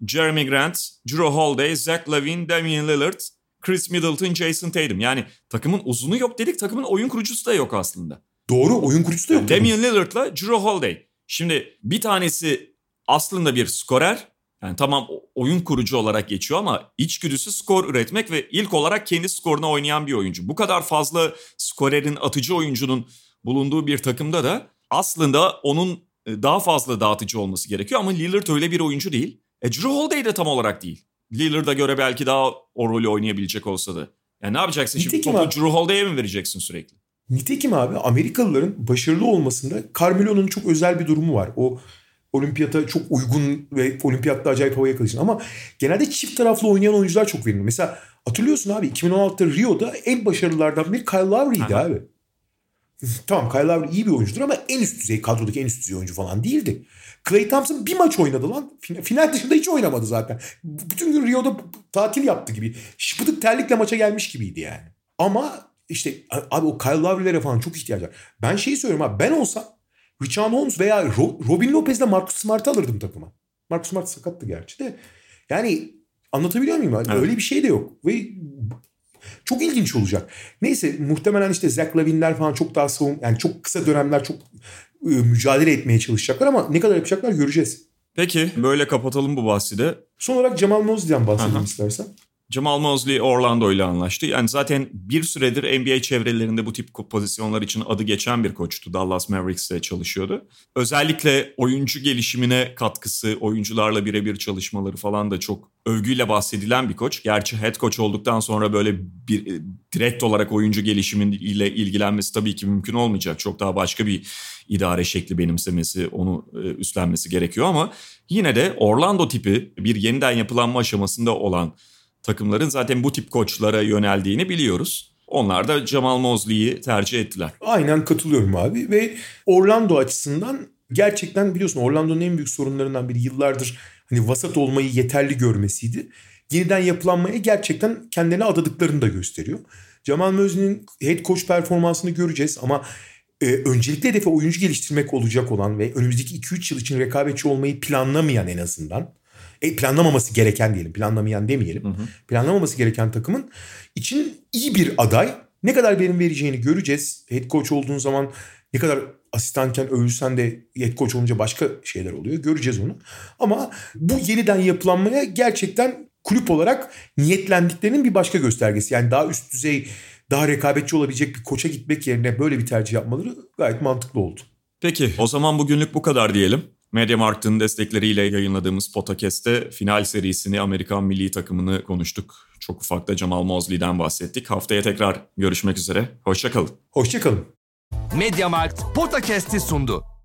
Jeremy Grant, Drew Holiday, Zach Lavine, Damian Lillard, Chris Middleton, Jason Tatum. Yani takımın uzunu yok dedik takımın oyun kurucusu da yok aslında. Doğru oyun kurucusu da yok. Damian Lillard'la Drew Holiday. Şimdi bir tanesi aslında bir skorer Yani tamam oyun kurucu olarak geçiyor ama içgüdüsü skor üretmek ve ilk olarak kendi skoruna oynayan bir oyuncu. Bu kadar fazla skorerin atıcı oyuncunun bulunduğu bir takımda da aslında onun e, daha fazla dağıtıcı olması gerekiyor ama Lillard öyle bir oyuncu değil. E Drew Holiday de tam olarak değil. Lillard'a göre belki daha o rolü oynayabilecek olsa da. Yani ne yapacaksın şimdi? Nitekim Topu abi- Drew Holiday'e mi vereceksin sürekli? Nitekim abi Amerikalıların başarılı olmasında Carmelo'nun çok özel bir durumu var. O olimpiyata çok uygun ve olimpiyatta acayip hava yakalayıcı. Ama genelde çift taraflı oynayan oyuncular çok verimli. Mesela hatırlıyorsun abi 2016'da Rio'da en başarılılardan biri Kyle Lowry'ydi Aha. abi. tamam Kyle Lowry iyi bir oyuncudur ama en üst düzey kadrodaki en üst düzey oyuncu falan değildi. Clay Thompson bir maç oynadı lan. Final, final dışında hiç oynamadı zaten. Bütün gün Rio'da tatil yaptı gibi. Şıpıdık terlikle maça gelmiş gibiydi yani. Ama işte abi o Kyle Lowry'lere falan çok ihtiyaç var. Ben şeyi söylüyorum abi ben olsam Richard Holmes veya Ro- Robin Lopez'le Marcus Smart'ı alırdım takıma. Marcus Smart sakattı gerçi de. Yani anlatabiliyor muyum? Yani Evet. Öyle bir şey de yok. Ve çok ilginç olacak. Neyse muhtemelen işte Zach Lavin'ler falan çok daha savun yani çok kısa dönemler çok e, mücadele etmeye çalışacaklar ama ne kadar yapacaklar göreceğiz. Peki böyle kapatalım bu bahsi de. Son olarak Jamal Mosley'den bahsedelim Aha. istersen. Jamal Mosley Orlando ile anlaştı. Yani zaten bir süredir NBA çevrelerinde bu tip pozisyonlar için adı geçen bir koçtu. Dallas Mavericks'te çalışıyordu. Özellikle oyuncu gelişimine katkısı, oyuncularla birebir çalışmaları falan da çok övgüyle bahsedilen bir koç. Gerçi head coach olduktan sonra böyle bir e, direkt olarak oyuncu gelişimiyle ilgilenmesi tabii ki mümkün olmayacak. Çok daha başka bir idare şekli benimsemesi, onu e, üstlenmesi gerekiyor ama yine de Orlando tipi bir yeniden yapılanma aşamasında olan takımların zaten bu tip koçlara yöneldiğini biliyoruz. Onlar da Jamal Mosley'i tercih ettiler. Aynen katılıyorum abi ve Orlando açısından gerçekten biliyorsun Orlando'nun en büyük sorunlarından biri yıllardır hani vasat olmayı yeterli görmesiydi. Yeniden yapılanmaya gerçekten kendilerine adadıklarını da gösteriyor. Jamal Mosley'nin head coach performansını göreceğiz ama e, öncelikli hedefi oyuncu geliştirmek olacak olan ve önümüzdeki 2-3 yıl için rekabetçi olmayı planlamayan en azından e, planlamaması gereken diyelim planlamayan demeyelim planlamaması gereken takımın için iyi bir aday ne kadar verim vereceğini göreceğiz. Head coach olduğun zaman ne kadar asistanken övülsen de head coach olunca başka şeyler oluyor. Göreceğiz onu. Ama bu yeniden yapılanmaya gerçekten kulüp olarak niyetlendiklerinin bir başka göstergesi. Yani daha üst düzey, daha rekabetçi olabilecek bir koça gitmek yerine böyle bir tercih yapmaları gayet mantıklı oldu. Peki o zaman bugünlük bu kadar diyelim. Mediamarkt'ın destekleriyle yayınladığımız podcast'te final serisini Amerikan milli takımını konuştuk. Çok ufakta Jamal Mosley'den bahsettik. Haftaya tekrar görüşmek üzere. Hoşçakalın. Hoşçakalın. Mediamarkt Podcast'i sundu.